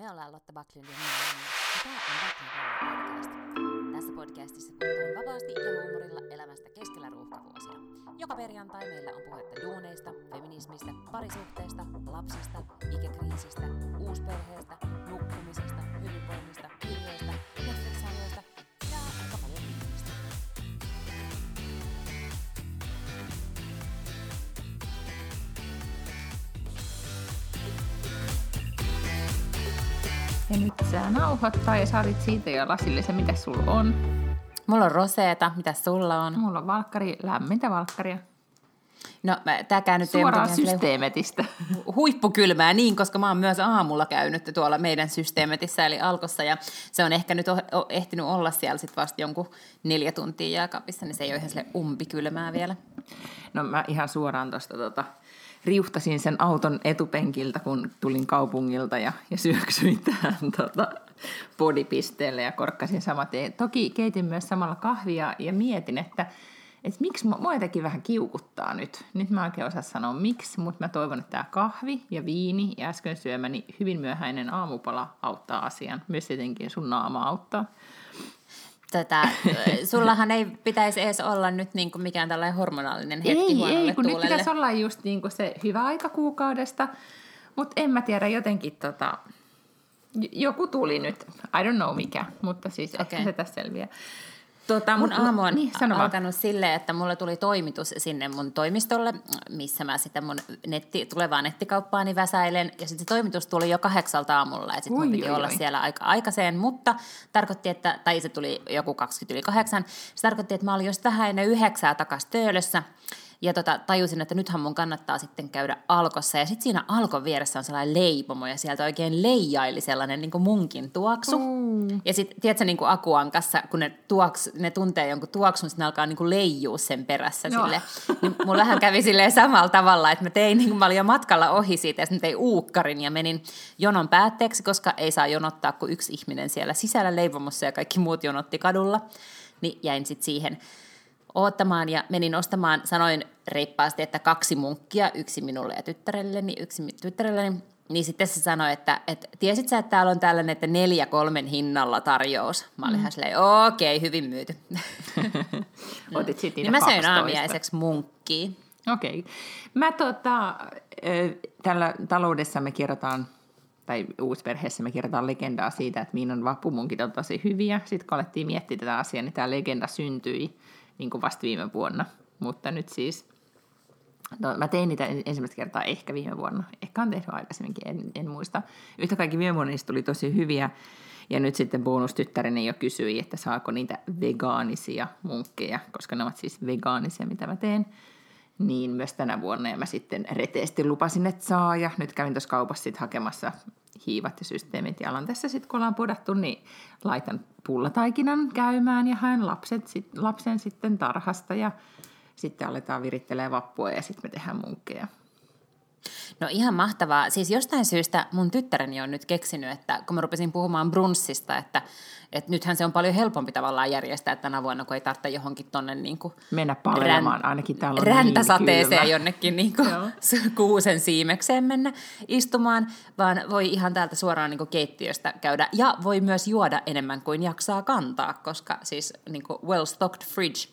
Me ollaan Lotta Backlund ja ja tämä on podcast. Tässä podcastissa puhutaan vapaasti ja huumorilla elämästä keskellä ruuhkavuosia. Joka perjantai meillä on puhetta duuneista, feminismistä, parisuhteesta, lapsista, ikäkriisistä, uusperheestä, nukkumisesta, hyvinvoinnista, kirjoista, Netflix-sarjoista Ja nyt sä nauhoittaa ja saatit siitä jo lasille se, mitä sulla on. Mulla on roseeta, mitä sulla on? Mulla on valkkari, lämmintä valkkaria. No tääkään nyt Suoraan ei systeemetistä. huippukylmää niin, koska mä oon myös aamulla käynyt tuolla meidän systeemetissä eli alkossa ja se on ehkä nyt o- o- ehtinyt olla siellä sit vasta jonkun neljä tuntia jääkaapissa, niin se ei ole ihan sille umpikylmää vielä. No mä ihan suoraan tuosta tota, riuhtasin sen auton etupenkiltä, kun tulin kaupungilta ja, ja syöksyin tähän tota, podipisteelle ja korkkasin samaten. Toki keitin myös samalla kahvia ja mietin, että että miksi mua jotenkin vähän kiukuttaa nyt. Nyt mä oikein osaa sanoa miksi, mutta mä toivon, että tämä kahvi ja viini ja äsken syömäni hyvin myöhäinen aamupala auttaa asian. Myös tietenkin sun naama auttaa. Tätä, sullahan ei pitäisi edes olla nyt niin kuin mikään tällainen hormonaalinen hetki ei, ei, kun nyt tuulelle. pitäisi olla just niin kuin se hyvä aika kuukaudesta, mutta en mä tiedä, jotenkin tota, joku tuli nyt, I don't know mikä, mutta siis okay. Ehkä se tässä selviää. Tota, Mun aamu on niin, sano alkanut silleen, että mulle tuli toimitus sinne mun toimistolle, missä mä sitä mun netti, tulevaa nettikauppaani väsäilen. Ja sitten se toimitus tuli jo kahdeksalta aamulla, ja sitten mun piti oi, olla oi. siellä aika aikaiseen, mutta tarkoitti, että, tai se tuli joku 20 yli kahdeksan, se tarkoitti, että mä olin just vähän ennen yhdeksää takas töölössä, ja tota, tajusin, että nythän mun kannattaa sitten käydä alkossa. Ja sitten siinä alkon vieressä on sellainen leipomo, ja sieltä oikein leijaili sellainen niin kuin munkin tuoksu. Mm. Ja sitten, tiedätkö, niin kuin akuankassa, kun ne, tuoks, ne tuntee jonkun tuoksun, sitten ne alkaa niin kuin leijuu sen perässä Joo. sille. Niin mulla vähän kävi silleen samalla tavalla, että mä tein, niin kuin mä olin jo matkalla ohi siitä, ja sitten tein uukkarin ja menin jonon päätteeksi, koska ei saa jonottaa kuin yksi ihminen siellä sisällä leivomossa ja kaikki muut jonotti kadulla. Niin jäin sitten siihen oottamaan ja menin ostamaan, sanoin reippaasti, että kaksi munkkia, yksi minulle ja tyttärelleni, yksi tyttärelleni. Niin sitten se sanoi, että, että tiesit sä, että täällä on tällainen, että neljä kolmen hinnalla tarjous. Mä olin silleen, okei, okay, hyvin myyty. Otit sitten niin mä söin aamiaiseksi munkkia. Okei. Okay. Mä tota, tällä taloudessa me kirjoitaan, tai uusperheessä me kirjoitaan legendaa siitä, että Miinan vappumunkit on tosi hyviä. Sitten kun alettiin miettiä tätä asiaa, niin tämä legenda syntyi niin kuin vasta viime vuonna. Mutta nyt siis, no, mä tein niitä en- ensimmäistä kertaa ehkä viime vuonna. Ehkä on tehnyt aikaisemminkin, en, en muista. Yhtä kaikki viime vuonna niistä tuli tosi hyviä. Ja nyt sitten bonustyttäreni jo kysyi, että saako niitä vegaanisia munkkeja, koska ne ovat siis vegaanisia, mitä mä teen niin myös tänä vuonna. Ja mä sitten reteesti lupasin, että saa. Ja nyt kävin tuossa kaupassa sit hakemassa hiivat ja systeemit. Ja alan tässä sitten, kun ollaan podattu, niin laitan pullataikinan käymään ja haen lapset, sit, lapsen sitten tarhasta. Ja sitten aletaan virittelee vappua ja sitten me tehdään munkkeja. No ihan mahtavaa. Siis jostain syystä mun tyttäreni on nyt keksinyt, että kun mä rupesin puhumaan brunssista, että, että nythän se on paljon helpompi tavallaan järjestää tänä vuonna, kun ei tarvitse johonkin tonne niin kuin Mennä palelemaan, ainakin täällä on räntäsateeseen niin jonnekin niin kuin kuusen siimekseen mennä istumaan, vaan voi ihan täältä suoraan niin kuin keittiöstä käydä. Ja voi myös juoda enemmän kuin jaksaa kantaa, koska siis niin kuin well-stocked fridge.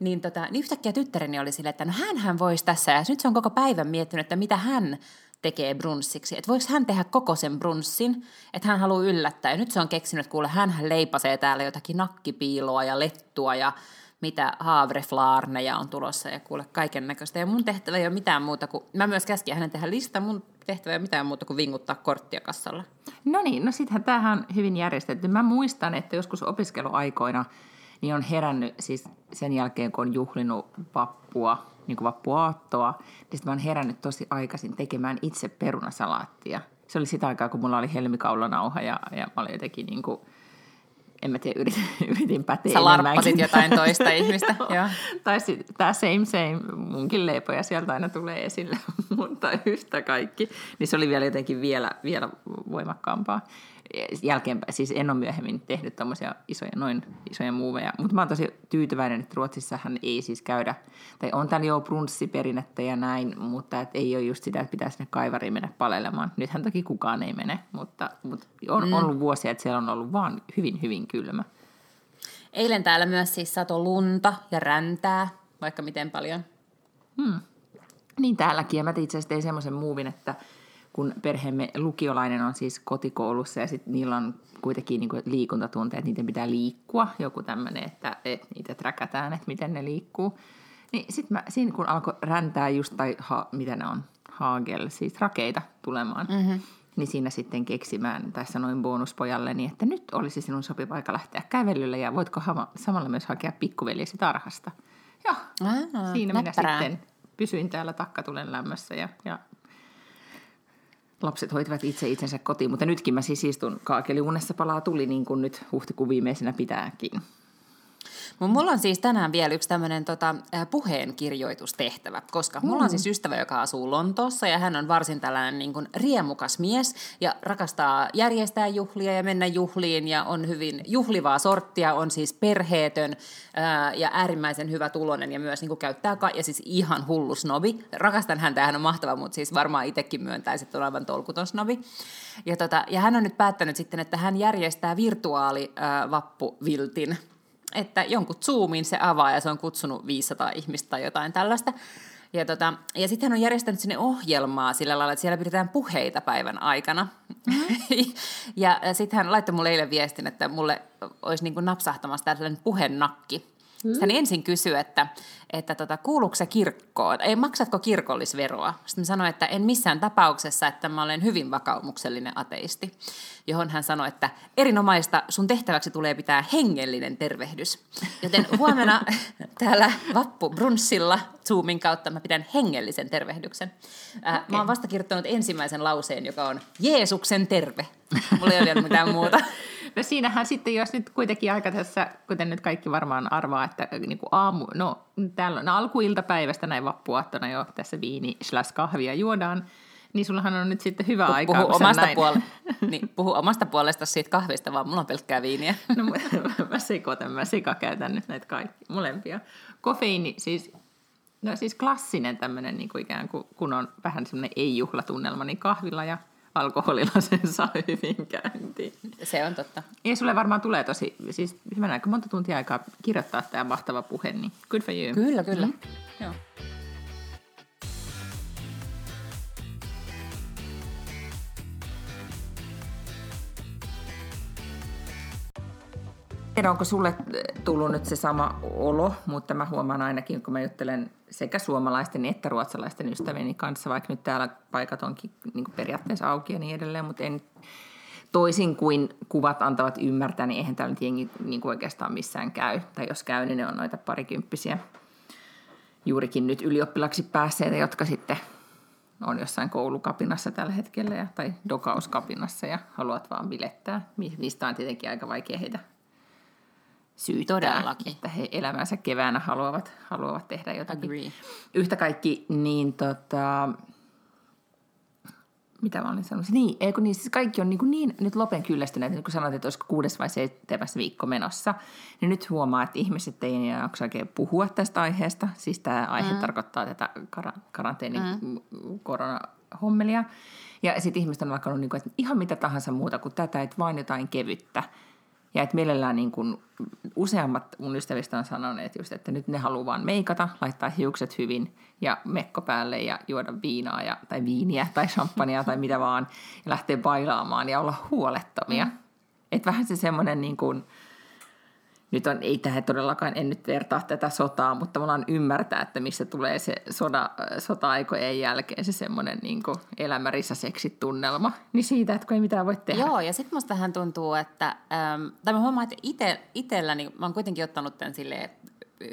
Niin, tota, niin yhtäkkiä tyttäreni oli silleen, että no hänhän voisi tässä, ja nyt se on koko päivän miettinyt, että mitä hän tekee brunssiksi. Että voiko hän tehdä koko sen brunssin, että hän haluaa yllättää. Ja nyt se on keksinyt, että kuule, hän leipasee täällä jotakin nakkipiiloa ja lettua ja mitä havreflaarneja on tulossa ja kuule kaiken näköistä. Ja mun tehtävä ei ole mitään muuta kuin, mä myös käskin hänen tehdä lista, mun tehtävä ei ole mitään muuta kuin vinguttaa korttia kassalla. No niin, no sittenhän tämähän on hyvin järjestetty. Mä muistan, että joskus opiskeluaikoina niin on herännyt siis sen jälkeen, kun on juhlinut vappua, niin kuin vappuaattoa, niin sitten mä oon herännyt tosi aikaisin tekemään itse perunasalaattia. Se oli sitä aikaa, kun mulla oli helmikaulanauha ja, ja mä olin jotenkin niin kuin, en mä tiedä, yritin, yritin päteä Sä larppasit jotain toista ihmistä. Joo. Tai sitten tämä same same, munkin leipoja sieltä aina tulee esille, mutta yhtä kaikki. Niin se oli vielä jotenkin vielä, vielä voimakkaampaa. Jälkeenpäin, siis en ole myöhemmin tehnyt tommosia isoja, noin isoja muuveja, mutta mä oon tosi tyytyväinen, että Ruotsissahan ei siis käydä, tai on täällä jo brunssiperinnettä ja näin, mutta et ei ole just sitä, että pitää sinne kaivariin mennä palelemaan. Nythän toki kukaan ei mene, mutta, mutta On mm. ollut vuosia, että siellä on ollut vaan hyvin, hyvin kylmä. Eilen täällä myös siis sato lunta ja räntää, vaikka miten paljon. Hmm. Niin täälläkin. Ja mä itse asiassa tein semmoisen muuvin, että kun perheemme lukiolainen on siis kotikoulussa ja sitten niillä on kuitenkin niin liikuntatunteet, että niiden pitää liikkua, joku tämmöinen, että, että niitä träkätään, että miten ne liikkuu. Niin sitten mä siinä kun alkoi räntää just, tai ha, mitä ne on, hagel, siis rakeita tulemaan, mm-hmm. niin siinä sitten keksimään, tai sanoin bonuspojalleni, että nyt olisi sinun sopiva aika lähteä kävelylle, ja voitko ha- samalla myös hakea pikkuveljesi tarhasta. Aa, siinä näppärää. minä sitten pysyin täällä takkatulen lämmössä ja, ja lapset hoitivat itse itsensä kotiin, mutta nytkin mä siis istun kaakeliunessa palaa tuli niin kuin nyt huhtikuun viimeisenä pitääkin. Mulla on siis tänään vielä yksi tämmöinen tota, puheenkirjoitustehtävä, koska mulla on siis ystävä, joka asuu Lontoossa ja hän on varsin tällainen niin kuin riemukas mies ja rakastaa järjestää juhlia ja mennä juhliin ja on hyvin juhlivaa sorttia, on siis perheetön ää, ja äärimmäisen hyvä tulonen ja myös niin kuin käyttää ka- ja siis ihan hullu snobi. Rakastan häntä hän on mahtava, mutta siis varmaan itsekin myöntäisi, että on aivan tolkuton snobi. Ja, tota, ja hän on nyt päättänyt sitten, että hän järjestää virtuaalivappuviltin että jonkun Zoomin se avaa ja se on kutsunut 500 ihmistä tai jotain tällaista. Ja, tota, ja sitten hän on järjestänyt sinne ohjelmaa sillä lailla, että siellä pidetään puheita päivän aikana. Mm-hmm. ja sitten hän laittoi mulle eilen viestin, että mulle olisi niin napsahtamassa tällainen Mm. Hän ensin kysyi, että, että tota, kuuluuko se kirkkoon, ei maksatko kirkollisveroa? Sitten mä sanoin, että en missään tapauksessa, että mä olen hyvin vakaumuksellinen ateisti. Johon hän sanoi, että erinomaista, sun tehtäväksi tulee pitää hengellinen tervehdys. Joten huomenna täällä Vappu Brunssilla Zoomin kautta mä pidän hengellisen tervehdyksen. Okay. Mä oon vasta kirjoittanut ensimmäisen lauseen, joka on Jeesuksen terve. Mulla ei ole vielä mitään muuta. No siinähän sitten, jos nyt kuitenkin aika tässä, kuten nyt kaikki varmaan arvaa, että niin kuin aamu, no täällä on alkuiltapäivästä näin vappuaattona jo tässä viini slash kahvia juodaan, niin sullahan on nyt sitten hyvä aika. Puhu omasta, näin. puole- niin, puhu omasta puolesta siitä kahvista, vaan mulla on pelkkää viiniä. No mä sekoitan, mä sekakäytän nyt näitä kaikki, molempia. Kofeiini, siis, no siis klassinen tämmöinen niin kuin ikään kuin, kun on vähän semmoinen ei-juhlatunnelma, niin kahvilla ja alkoholilla sen saa hyvin käyntiin. Se on totta. Ja sulle varmaan tulee tosi, siis hyvän aika monta tuntia aikaa kirjoittaa tämä mahtava puhe, niin good for you. Kyllä, kyllä. Mm. Joo. Tiedä, onko sulle tullut nyt se sama olo, mutta mä huomaan ainakin, kun mä juttelen sekä suomalaisten että ruotsalaisten ystävieni kanssa, vaikka nyt täällä paikat onkin niin periaatteessa auki ja niin edelleen, mutta en, toisin kuin kuvat antavat ymmärtää, niin eihän täällä nyt jengi niin kuin oikeastaan missään käy. Tai jos käy, niin ne on noita parikymppisiä juurikin nyt ylioppilaksi päässeitä, jotka sitten on jossain koulukapinassa tällä hetkellä ja, tai dokauskapinassa ja haluat vaan bilettää, mistä on tietenkin aika vaikea heitä syyttää, Todellakin. että he elämänsä keväänä haluavat, haluavat tehdä jotakin. Agree. Yhtä kaikki, niin tota, mitä mä olin sanonut? Niin, eikö niin, siis kaikki on niin, kuin niin nyt lopen kyllästyneet, niin kun sanoit, että olisiko kuudes vai seitsemäs viikko menossa, niin nyt huomaa, että ihmiset ei enää jaksa oikein puhua tästä aiheesta. Siis tämä aihe mm. tarkoittaa tätä kar- karanteeni mm. koronahommelia. Ja sitten ihmiset on alkanut, niin kuin, että ihan mitä tahansa muuta kuin tätä, että vain jotain kevyttä. Ja että mielellään niin kuin useammat mun ystävistä on sanoneet just, että nyt ne haluaa vaan meikata, laittaa hiukset hyvin ja mekko päälle ja juoda viinaa ja, tai viiniä tai champagnea tai mitä vaan ja lähteä bailaamaan ja olla huolettomia. Mm. Että vähän se semmoinen niin kuin, nyt on, ei tähän todellakaan, en nyt vertaa tätä sotaa, mutta mulla on ymmärtää, että missä tulee se soda, sota-aikojen jälkeen se semmoinen niin elämärissä seksitunnelma. Niin siitä, että kun ei mitään voi tehdä. Joo, ja sitten musta vähän tuntuu, että, ähm, tai mä huomaan, että ite, itselläni, mä oon kuitenkin ottanut tämän silleen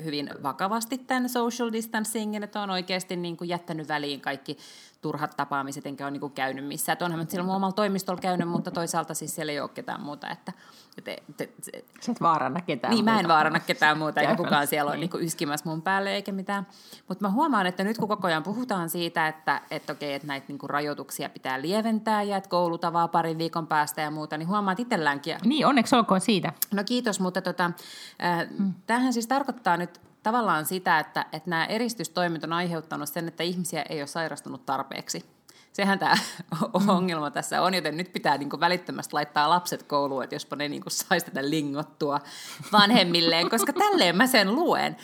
hyvin vakavasti tämän social distancingin, että on oikeasti niin kuin jättänyt väliin kaikki turhat tapaamiset, enkä ole niin kuin käynyt missään. Että onhan mä siellä omalla toimistolla käynyt, mutta toisaalta siis siellä ei ole ketään muuta. Että, te, te, te, Sä et vaaranna ketään Niin, muuta. mä en vaaranna ketään muuta, eikä kukaan siellä ole niin kuin yskimässä mun päälle eikä mitään. Mutta mä huomaan, että nyt kun koko ajan puhutaan siitä, että, että okei, että näitä niin kuin rajoituksia pitää lieventää ja että koulut avaa parin viikon päästä ja muuta, niin huomaat itselläänkin. Niin, onneksi olkoon siitä. No kiitos, mutta tota, äh, hmm. tämähän siis tarkoittaa nyt tavallaan sitä, että, että nämä eristystoimet on aiheuttanut sen, että ihmisiä ei ole sairastunut tarpeeksi. Sehän tämä ongelma tässä on, joten nyt pitää niin kuin välittömästi laittaa lapset kouluun, että jospa ne niin kuin saisi tätä lingottua vanhemmilleen, koska tälleen mä sen luen.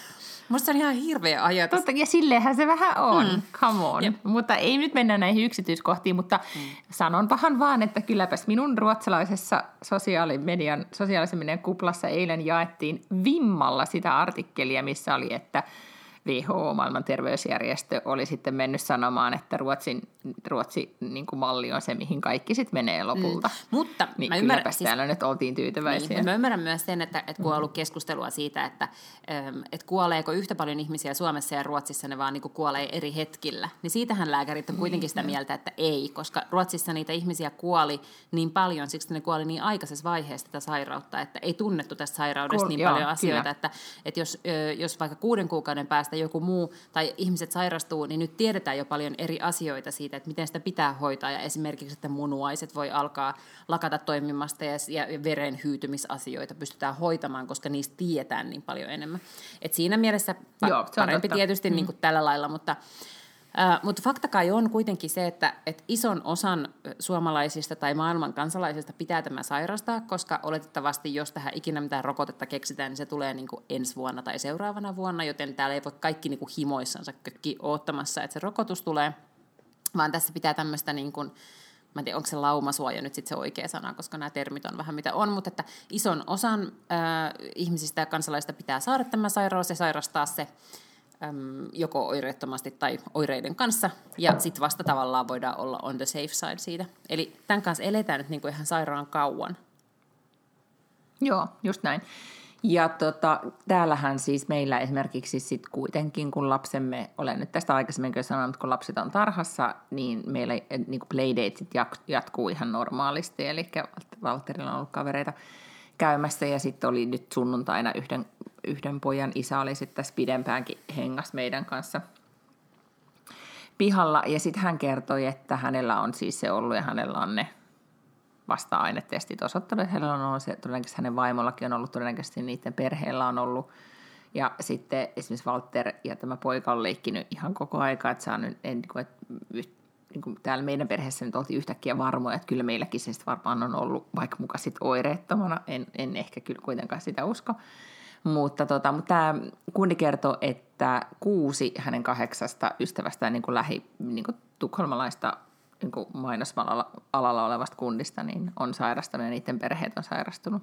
Musta se on ihan hirveä ajatus. Totta, ja silleenhän se vähän on, mm. come on. Jep. Mutta ei nyt mennä näihin yksityiskohtiin, mutta mm. sanonpahan vaan, että kylläpäs minun ruotsalaisessa sosiaalimedian, sosiaalisen median kuplassa eilen jaettiin vimmalla sitä artikkelia, missä oli, että – WHO, maailman terveysjärjestö, oli sitten mennyt sanomaan, että Ruotsin, Ruotsi niin kuin malli on se, mihin kaikki sitten menee lopulta. Mm. Mutta niin mä ymmärrän, siis, täällä nyt oltiin tyytyväisiä. Niin, mä ymmärrän myös sen, että, että kun on ollut keskustelua siitä, että, että kuoleeko yhtä paljon ihmisiä Suomessa ja Ruotsissa, ne vaan niin kuin kuolee eri hetkillä, niin siitähän lääkärit on kuitenkin sitä mieltä, että ei, koska Ruotsissa niitä ihmisiä kuoli niin paljon, siksi ne kuoli niin aikaisessa vaiheessa tätä sairautta, että ei tunnettu tästä sairaudesta niin joo, paljon asioita, että, että jos, jos vaikka kuuden kuukauden päästä joku muu tai ihmiset sairastuu, niin nyt tiedetään jo paljon eri asioita siitä, että miten sitä pitää hoitaa ja esimerkiksi, että munuaiset voi alkaa lakata toimimasta ja, ja veren hyytymisasioita pystytään hoitamaan, koska niistä tietään niin paljon enemmän. Et siinä mielessä Joo, parempi totta. tietysti mm. niin kuin tällä lailla, mutta Mutta fakta kai on kuitenkin se, että, että ison osan suomalaisista tai maailman kansalaisista pitää tämä sairastaa, koska oletettavasti, jos tähän ikinä mitään rokotetta keksitään, niin se tulee niin kuin ensi vuonna tai seuraavana vuonna, joten täällä ei voi kaikki niin kuin himoissansa kökki oottamassa, että se rokotus tulee, vaan tässä pitää tämmöistä niin kuin, mä en tiedä, onko se laumasuoja nyt sitten se oikea sana, koska nämä termit on vähän mitä on, mutta että ison osan äh, ihmisistä ja kansalaisista pitää saada tämä sairaus ja sairastaa se äm, joko oireettomasti tai oireiden kanssa, ja sitten vasta tavallaan voidaan olla on the safe side siitä. Eli tämän kanssa eletään nyt niinku ihan sairaan kauan. Joo, just näin. Ja tota, täällähän siis meillä esimerkiksi sit kuitenkin, kun lapsemme, olen nyt tästä aikaisemmin sanonut, kun lapset on tarhassa, niin meillä niin playdateit jatkuu ihan normaalisti, eli Valterilla on ollut kavereita käymässä ja sitten oli nyt sunnuntaina yhden, yhden pojan isä oli sitten tässä pidempäänkin hengas meidän kanssa pihalla. Ja sitten hän kertoi, että hänellä on siis se ollut ja hänellä on ne vasta-ainetestit osoittanut, että hänellä on ollut se, todennäköisesti hänen vaimollakin on ollut, todennäköisesti niiden perheellä on ollut. Ja sitten esimerkiksi Walter ja tämä poika on leikkinyt ihan koko aika, että saa nyt, en, että niin kuin täällä meidän perheessä nyt oltiin yhtäkkiä varmoja, että kyllä meilläkin se varmaan on ollut vaikka muka sit oireettomana, en, en ehkä kyllä kuitenkaan sitä usko. Mutta, tota, mutta tämä kundi kertoo, että kuusi hänen kahdeksasta ystävästään niin kuin lähi niin kuin tukholmalaista niin kuin mainosmalalla olevasta kundista niin on sairastunut ja niiden perheet on sairastunut.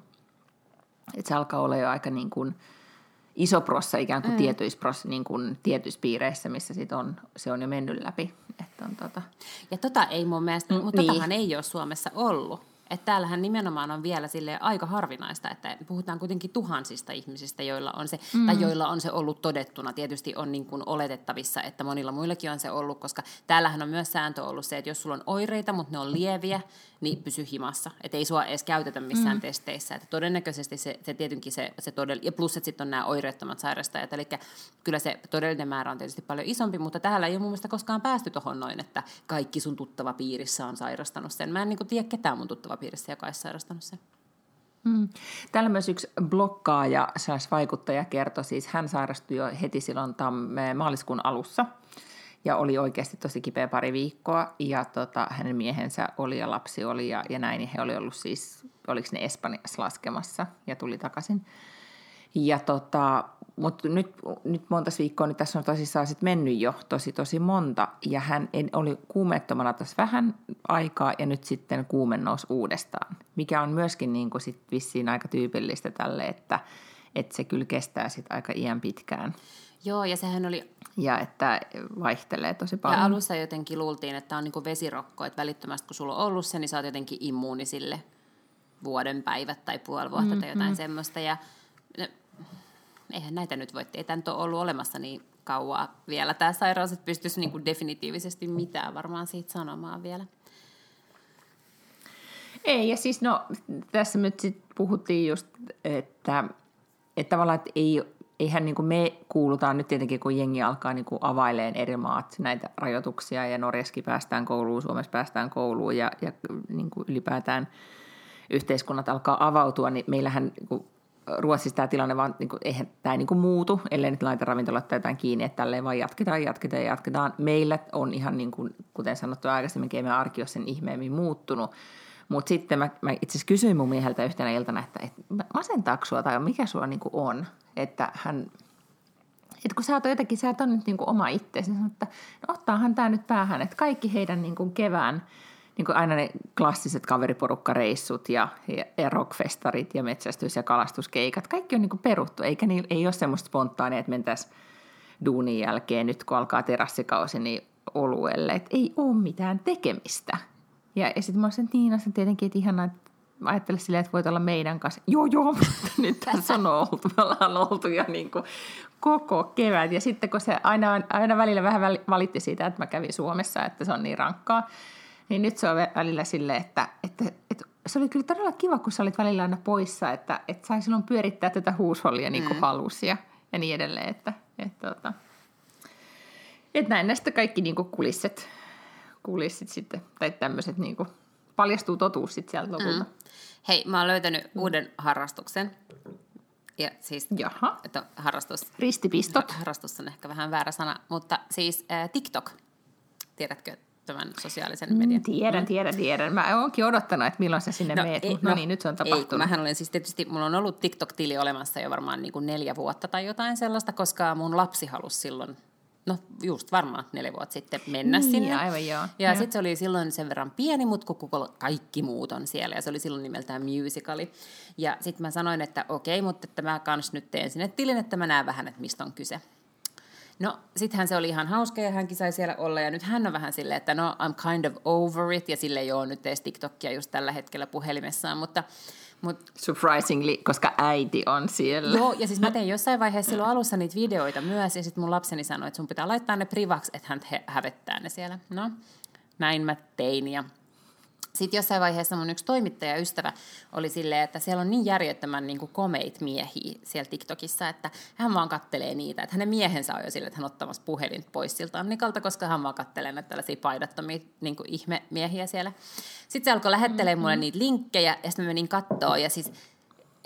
Et se alkaa olla jo aika niin kuin, iso prossa ikään kuin, mm. tietyissä, pros, niin kuin tietyissä piireissä, missä sit on, se on jo mennyt läpi. Että on, tota... Ja tota ei mun mielestä, mm, mutta niin. totahan ei ole Suomessa ollut. Että täällähän nimenomaan on vielä sille aika harvinaista, että puhutaan kuitenkin tuhansista ihmisistä, joilla on se, mm. tai joilla on se ollut todettuna. Tietysti on niin kuin oletettavissa, että monilla muillakin on se ollut, koska täällähän on myös sääntö ollut se, että jos sulla on oireita, mutta ne on lieviä, niin pysy himassa. Että ei sua edes käytetä missään mm. testeissä. Että todennäköisesti se, se tietenkin se, se todell... ja plus, että sitten on nämä oireettomat sairastajat. Eli kyllä se todellinen määrä on tietysti paljon isompi, mutta täällä ei ole mun mielestä koskaan päästy tuohon noin, että kaikki sun tuttava piirissä on sairastanut sen. Mä en niin tiedä ketään mun tuttava joka olisi sairastanut sen. Hmm. Täällä myös yksi blokkaaja, vaikuttaja kertoi, siis hän sairastui jo heti silloin tam- maaliskuun alussa – ja oli oikeasti tosi kipeä pari viikkoa ja tota, hänen miehensä oli ja lapsi oli ja, ja näin, niin he oli ollut siis, oliko ne Espanjassa laskemassa ja tuli takaisin. Ja tota, mutta nyt, nyt monta viikkoa, niin tässä on tosissaan sit mennyt jo tosi tosi monta, ja hän oli kuumettomana tässä vähän aikaa, ja nyt sitten kuume nousi uudestaan, mikä on myöskin niin kuin sit vissiin aika tyypillistä tälle, että, että se kyllä kestää sit aika iän pitkään. Joo, ja sehän oli ja että vaihtelee tosi paljon. Ja alussa jotenkin luultiin, että on niin vesirokko, että välittömästi kun sulla on ollut se, niin sä oot jotenkin immuuni sille vuoden päivät tai puoli vuotta mm, tai jotain mm. semmoista. Ja eihän näitä nyt voi, ei nyt ole ollut olemassa niin kauaa vielä tämä sairaus, että pystyisi niin definitiivisesti mitään varmaan siitä sanomaan vielä. Ei, ja siis no, tässä nyt sit puhuttiin just, että, että tavallaan että ei eihän niin kuin me kuulutaan nyt tietenkin, kun jengi alkaa niin kuin availeen eri maat näitä rajoituksia ja Norjaskin päästään kouluun, Suomessa päästään kouluun ja, ja niin kuin ylipäätään yhteiskunnat alkaa avautua, niin meillähän niin Ruotsissa tämä tilanne vaan, niin kuin, eihän tämä ei niin kuin muutu, ellei nyt laita ravintolat tai jotain kiinni, että tälleen vaan jatketaan, jatketaan ja jatketaan. Meillä on ihan niin kuin, kuten sanottu aikaisemmin, meidän arki on sen ihmeemmin muuttunut. Mutta sitten mä, mä itse asiassa kysyin mun mieheltä yhtenä iltana, että, että masentaako sua tai mikä sua niin kuin on, että hän, että kun sä oot jotenkin, sä oot nyt niin kuin oma itsesi, niin että no, ottaahan tämä nyt päähän, että kaikki heidän niin kuin kevään – niin aina ne klassiset kaveriporukkareissut ja, ja, ja rockfestarit ja metsästys- ja kalastuskeikat, kaikki on niin peruttu, eikä niin, ei ole semmoista spontaania, että mentäisiin duunin jälkeen nyt kun alkaa terassikausi, niin oluelle, että ei ole mitään tekemistä. Ja, ja sitten mä olisin, että Niina, tietenkin, että ihanaa, että ajattele silleen, että voit olla meidän kanssa. Joo, joo, mutta nyt tässä on oltu. Me ollaan oltu jo niin kuin koko kevät. Ja sitten kun se aina, aina välillä vähän valitti siitä, että mä kävin Suomessa, että se on niin rankkaa, niin nyt se on välillä silleen, että, että, että se oli kyllä todella kiva, kun sä olit välillä aina poissa, että, että sai silloin pyörittää tätä huushollia niin kuin mm. halusi ja, ja niin edelleen. Että, että, että, että näin näistä kaikki niin kuin kulisset, kulissit sitten, tai tämmöiset niin kuin, paljastuu totuus sitten sieltä lopulta. Mm. Hei, mä oon löytänyt mm. uuden harrastuksen. Ja siis, Jaha. Että harrastus, Ristipistot. Harrastus on ehkä vähän väärä sana, mutta siis äh, TikTok. Tiedätkö, tämän sosiaalisen mm, median. Tiedän, mm. tiedän, tiedän. Mä oonkin odottanut, että milloin sä sinne no, meet, ei, mutta no, no niin, nyt se on tapahtunut. Ei, mähän olen siis tietysti, mulla on ollut TikTok-tili olemassa jo varmaan niin kuin neljä vuotta tai jotain sellaista, koska mun lapsi halusi silloin no just varmaan neljä vuotta sitten mennä niin, sinne. Aivan joo. Ja sitten se oli silloin sen verran pieni, mutta kun kaikki muut on siellä, ja se oli silloin nimeltään musicali. Ja sitten mä sanoin, että okei, mutta että mä kans nyt teen sinne tilin, että mä näen vähän, että mistä on kyse. No, sittenhän se oli ihan hauska ja hänkin sai siellä olla ja nyt hän on vähän silleen, että no I'm kind of over it ja sille ei ole nyt edes TikTokia just tällä hetkellä puhelimessaan, mutta Mut, Surprisingly, koska äiti on siellä. Joo, ja siis mä tein jossain vaiheessa silloin alussa niitä videoita myös, ja sitten mun lapseni sanoi, että sun pitää laittaa ne privaksi, että hän hävettää ne siellä. No, näin mä tein, ja sitten jossain vaiheessa mun yksi toimittajaystävä oli silleen, että siellä on niin järjettömän niin kuin komeit miehiä siellä TikTokissa, että hän vaan kattelee niitä. Että hänen miehensä on jo silleen, että hän ottamassa puhelin pois siltä Annikalta, koska hän vaan kattelee näitä tällaisia paidattomia niin kuin ihmemiehiä siellä. Sitten se alkoi lähettelee mm-hmm. mulle niitä linkkejä, ja sitten mä menin kattoo, ja siis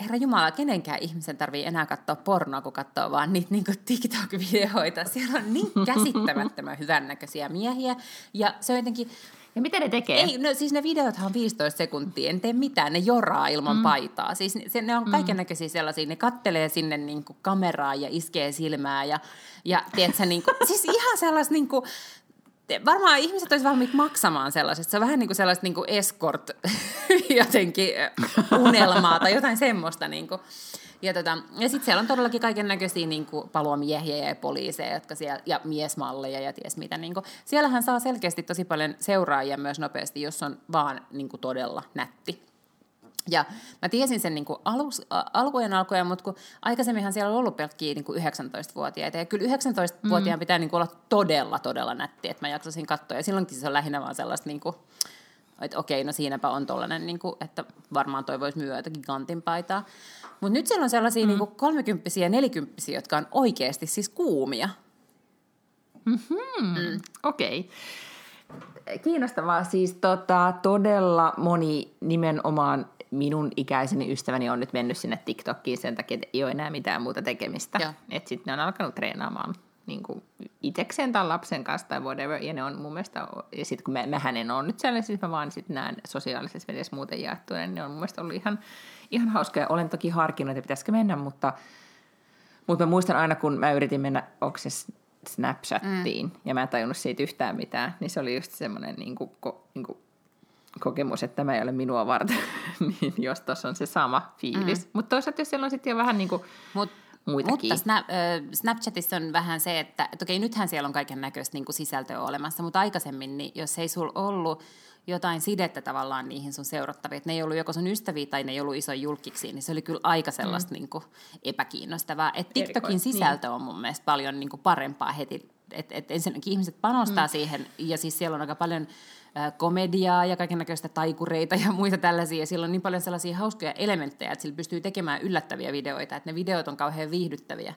Herra Jumala, kenenkään ihmisen tarvii enää katsoa pornoa, kun katsoo vaan niitä niin TikTok-videoita. Siellä on niin käsittämättömän hyvännäköisiä miehiä. Ja se on jotenkin, ja mitä ne tekee? Ei, no siis ne videothan on 15 sekuntia, en tee mitään, ne joraa ilman mm. paitaa. Siis se, ne on mm. kaiken näköisiä sellaisia, ne kattelee sinne niin kuin kameraa ja iskee silmää ja, ja tiedätkö, niin kuin, siis ihan sellaista niin kuin, varmaan ihmiset olisivat valmiit maksamaan sellaisesta. Se on vähän niin kuin sellaista niin kuin escort jotenkin unelmaa tai jotain semmoista. Niin kuin. Ja, tota, ja sitten siellä on todellakin kaiken näköisiä niin paloamiehiä ja poliiseja jotka siellä, ja miesmalleja ja ties mitä. Niin kuin. Siellähän saa selkeästi tosi paljon seuraajia myös nopeasti, jos on vaan niin kuin todella nätti. Ja mä tiesin sen niin kuin alus, alkujen alkujen, mutta kun aikaisemminhan siellä on ollut pelkkiä niin 19-vuotiaita. Ja kyllä 19-vuotiaan mm. pitää niin kuin olla todella, todella nätti, että mä jaksasin katsoa. Ja silloinkin se on lähinnä vaan sellaista, niin kuin, että okei, no siinäpä on tollainen, niin kuin, että varmaan toi voisi myyä jotakin kantin paitaa. Mutta nyt siellä on sellaisia mm. niin kolmekymppisiä ja nelikymppisiä, jotka on oikeasti siis kuumia. Mm-hmm. Mm. Okei. Okay. Kiinnostavaa. Siis tota, todella moni nimenomaan minun ikäiseni ystäväni on nyt mennyt sinne TikTokkiin sen takia, että ei ole enää mitään muuta tekemistä. Että sitten ne on alkanut treenaamaan niin kuin itsekseen tai lapsen kanssa tai whatever. Ja ne on mun mielestä, ja sitten kun mä, mähän en ole nyt sellainen, siis mä vaan sitten näen sosiaalisessa mediassa muuten jaettuja, niin ne on mun mielestä ollut ihan, ihan hauskoja. Olen toki harkinnut, että pitäisikö mennä, mutta, mutta mä muistan aina, kun mä yritin mennä, onko se Snapchattiin, mm. ja mä en tajunnut siitä yhtään mitään, niin se oli just semmoinen niin kuin, niin kuin kokemus, että tämä ei ole minua varten, niin jos tuossa on se sama fiilis. Mm. Mutta toisaalta jos siellä on sitten jo vähän niin kuin Mut, muitakin. Mutta Snap, Snapchatissa on vähän se, että, että okei, nythän siellä on kaiken näköistä niin sisältöä olemassa, mutta aikaisemmin, niin jos ei sul ollut jotain sidettä tavallaan niihin sun seurattaviin, että ne ei ollut joko sun ystäviä tai ne ei ollut iso julkiksi, niin se oli kyllä aika sellaista mm. niin kuin epäkiinnostavaa. Et TikTokin sisältö niin. on mun mielestä paljon niin kuin parempaa heti, että et ensinnäkin ihmiset panostaa mm. siihen, ja siis siellä on aika paljon komediaa ja kaikenlaista taikureita ja muita tällaisia. Ja sillä on niin paljon sellaisia hauskoja elementtejä, että sillä pystyy tekemään yllättäviä videoita, että ne videot on kauhean viihdyttäviä.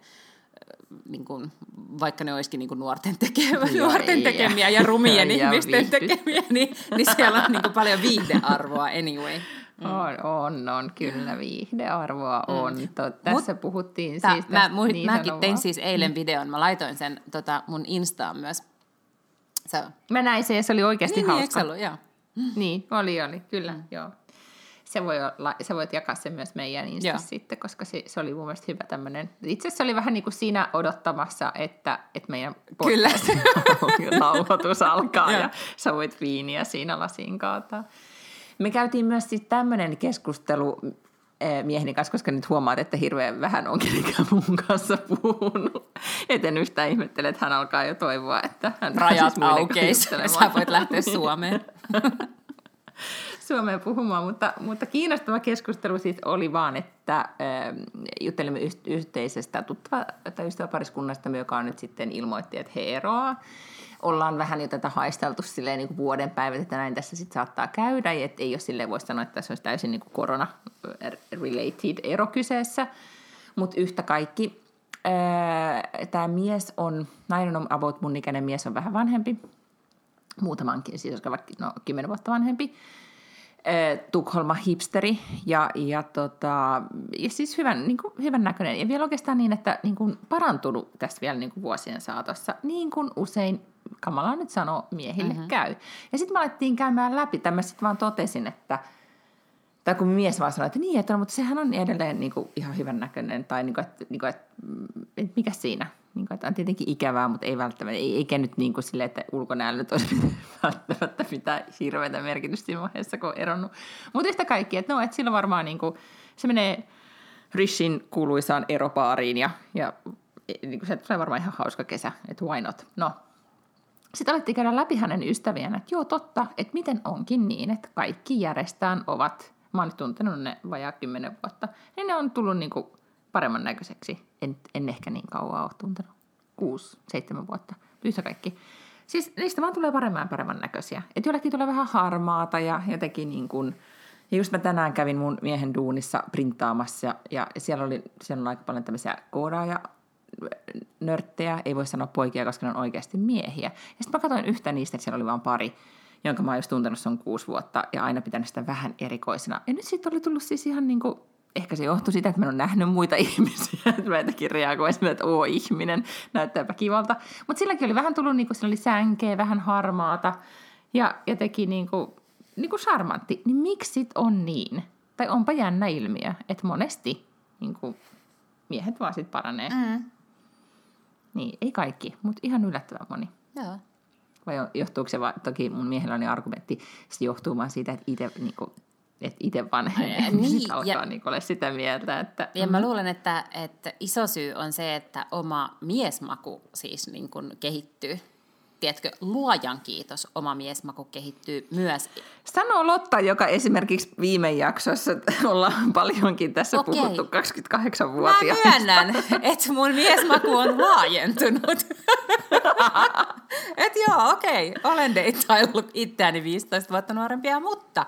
Niin kuin, vaikka ne olisikin niin kuin nuorten, tekemä, nuorten tekemiä ja rumien ja ihmisten tekemiä, niin, niin siellä on niin kuin paljon viihdearvoa anyway. Mm. On, on, on, kyllä viihdearvoa mm. on. To, tässä Mut, puhuttiin ta, siis mä, mu, niin Mäkin tein siis eilen mm. videon, mä laitoin sen tota, mun Instaan myös. So. Mä näin sen ja se oli oikeasti niin, hauska. Niin, ollut, joo. Niin, oli, oli, kyllä, mm. joo se voi olla, sä voit jakaa sen myös meidän Instassa sitten, koska se, se oli mun mielestä hyvä tämmöinen. Itse asiassa se oli vähän niin kuin siinä odottamassa, että, että meidän nauhoitus alkaa ja sä voit viiniä siinä lasiin kaataa. Me käytiin myös siis tämmöinen keskustelu eh, mieheni kanssa, koska nyt huomaat, että hirveän vähän on kenenkään mun kanssa puhunut. Et en yhtään ihmettele, että hän alkaa jo toivoa, että hän Rajat aukeis, sä voit lähteä Suomeen. Suomeen puhumaan, mutta, mutta kiinnostava keskustelu siis oli vaan, että äh, juttelimme yhteisestä tuttava tai ystäväpariskunnasta, joka on nyt sitten ilmoitti, että he eroaa. Ollaan vähän jo tätä haisteltu silleen niin kuin vuoden päivät, että näin tässä sitten saattaa käydä, että ei ole silleen voi sanoa, että se olisi täysin niin korona-related ero kyseessä, mutta yhtä kaikki äh, tämä mies on, nainen on about mun ikäinen mies on vähän vanhempi, muutamankin, siis no, kymmenen vuotta vanhempi, Tukholma hipsteri ja, ja, tota, ja siis hyvän, niin kuin, hyvän näköinen ja vielä oikeastaan niin, että niin kuin parantunut tässä vielä niin kuin vuosien saatossa, niin kuin usein kamala nyt sanoo miehille mm-hmm. käy. Ja sitten me alettiin käymään läpi, tai mä sitten vaan totesin, että tai kun mies vaan sanoi, että niin, että no, mutta sehän on edelleen niin kuin, ihan hyvän näköinen, tai niin kuin, että, niin kuin, että, että mikä siinä, niin kuin, että on tietenkin ikävää, mutta ei välttämättä, ei, eikä nyt niin kuin silleen, että ulkonäöllä nyt olisi välttämättä mitään hirveätä merkitystä siinä vaiheessa, kun on eronnut. Mutta yhtä kaikki, että no, että sillä varmaan niin kuin, se menee Rishin kuuluisaan eropaariin ja, ja niin kuin se tulee varmaan ihan hauska kesä, että why not. No, sitten alettiin käydä läpi hänen ystäviään, että joo totta, että miten onkin niin, että kaikki järjestään ovat, mä oon tuntenut ne vajaa kymmenen vuotta, niin ne on tullut niin kuin paremman näköiseksi. En, en ehkä niin kauan ole tuntenut. Kuusi, seitsemän vuotta. Yhtä kaikki. Siis niistä vaan tulee paremman ja paremman näköisiä. Että jollekin tulee vähän harmaata ja jotenkin niin kuin, ja just mä tänään kävin mun miehen duunissa printtaamassa ja, ja siellä, oli, siellä on aika paljon tämmöisiä koodaaja nörttejä, ei voi sanoa poikia, koska ne on oikeasti miehiä. Ja sitten mä katsoin yhtä niistä, että siellä oli vain pari, jonka mä oon just tuntenut on kuusi vuotta ja aina pitänyt sitä vähän erikoisena. Ja nyt sitten oli tullut siis ihan niin kuin ehkä se johtui siitä, että mä en ole nähnyt muita ihmisiä, että mä jotenkin reagoisin, että oo ihminen, näyttääpä kivalta. Mutta silläkin oli vähän tullut, niin kuin, oli sänkeä, vähän harmaata ja jotenkin niin kuin, niin kuin charmantti. Niin miksi sit on niin? Tai onpa jännä ilmiö, että monesti niin kuin, miehet vaan sit paranee. Mm. Niin, ei kaikki, mutta ihan yllättävän moni. Joo. Vai johtuuko se vaan, toki mun miehellä on argumentti, se johtuu vaan siitä, että itse niin kuin, että itse vanhenee, niin, niin alkaa ja, niin olla sitä mieltä. Että, ja mä luulen, että, että iso syy on se, että oma miesmaku siis niin kuin kehittyy. Tiedätkö, luojan kiitos, oma miesmaku kehittyy myös. Sanoo Lotta, joka esimerkiksi viime jaksossa ollaan paljonkin tässä Okei. puhuttu 28-vuotiaasta. Mä myönnän, että mun miesmaku on laajentunut. että joo, okei, olen deittaillut itseäni 15 vuotta nuorempia, mutta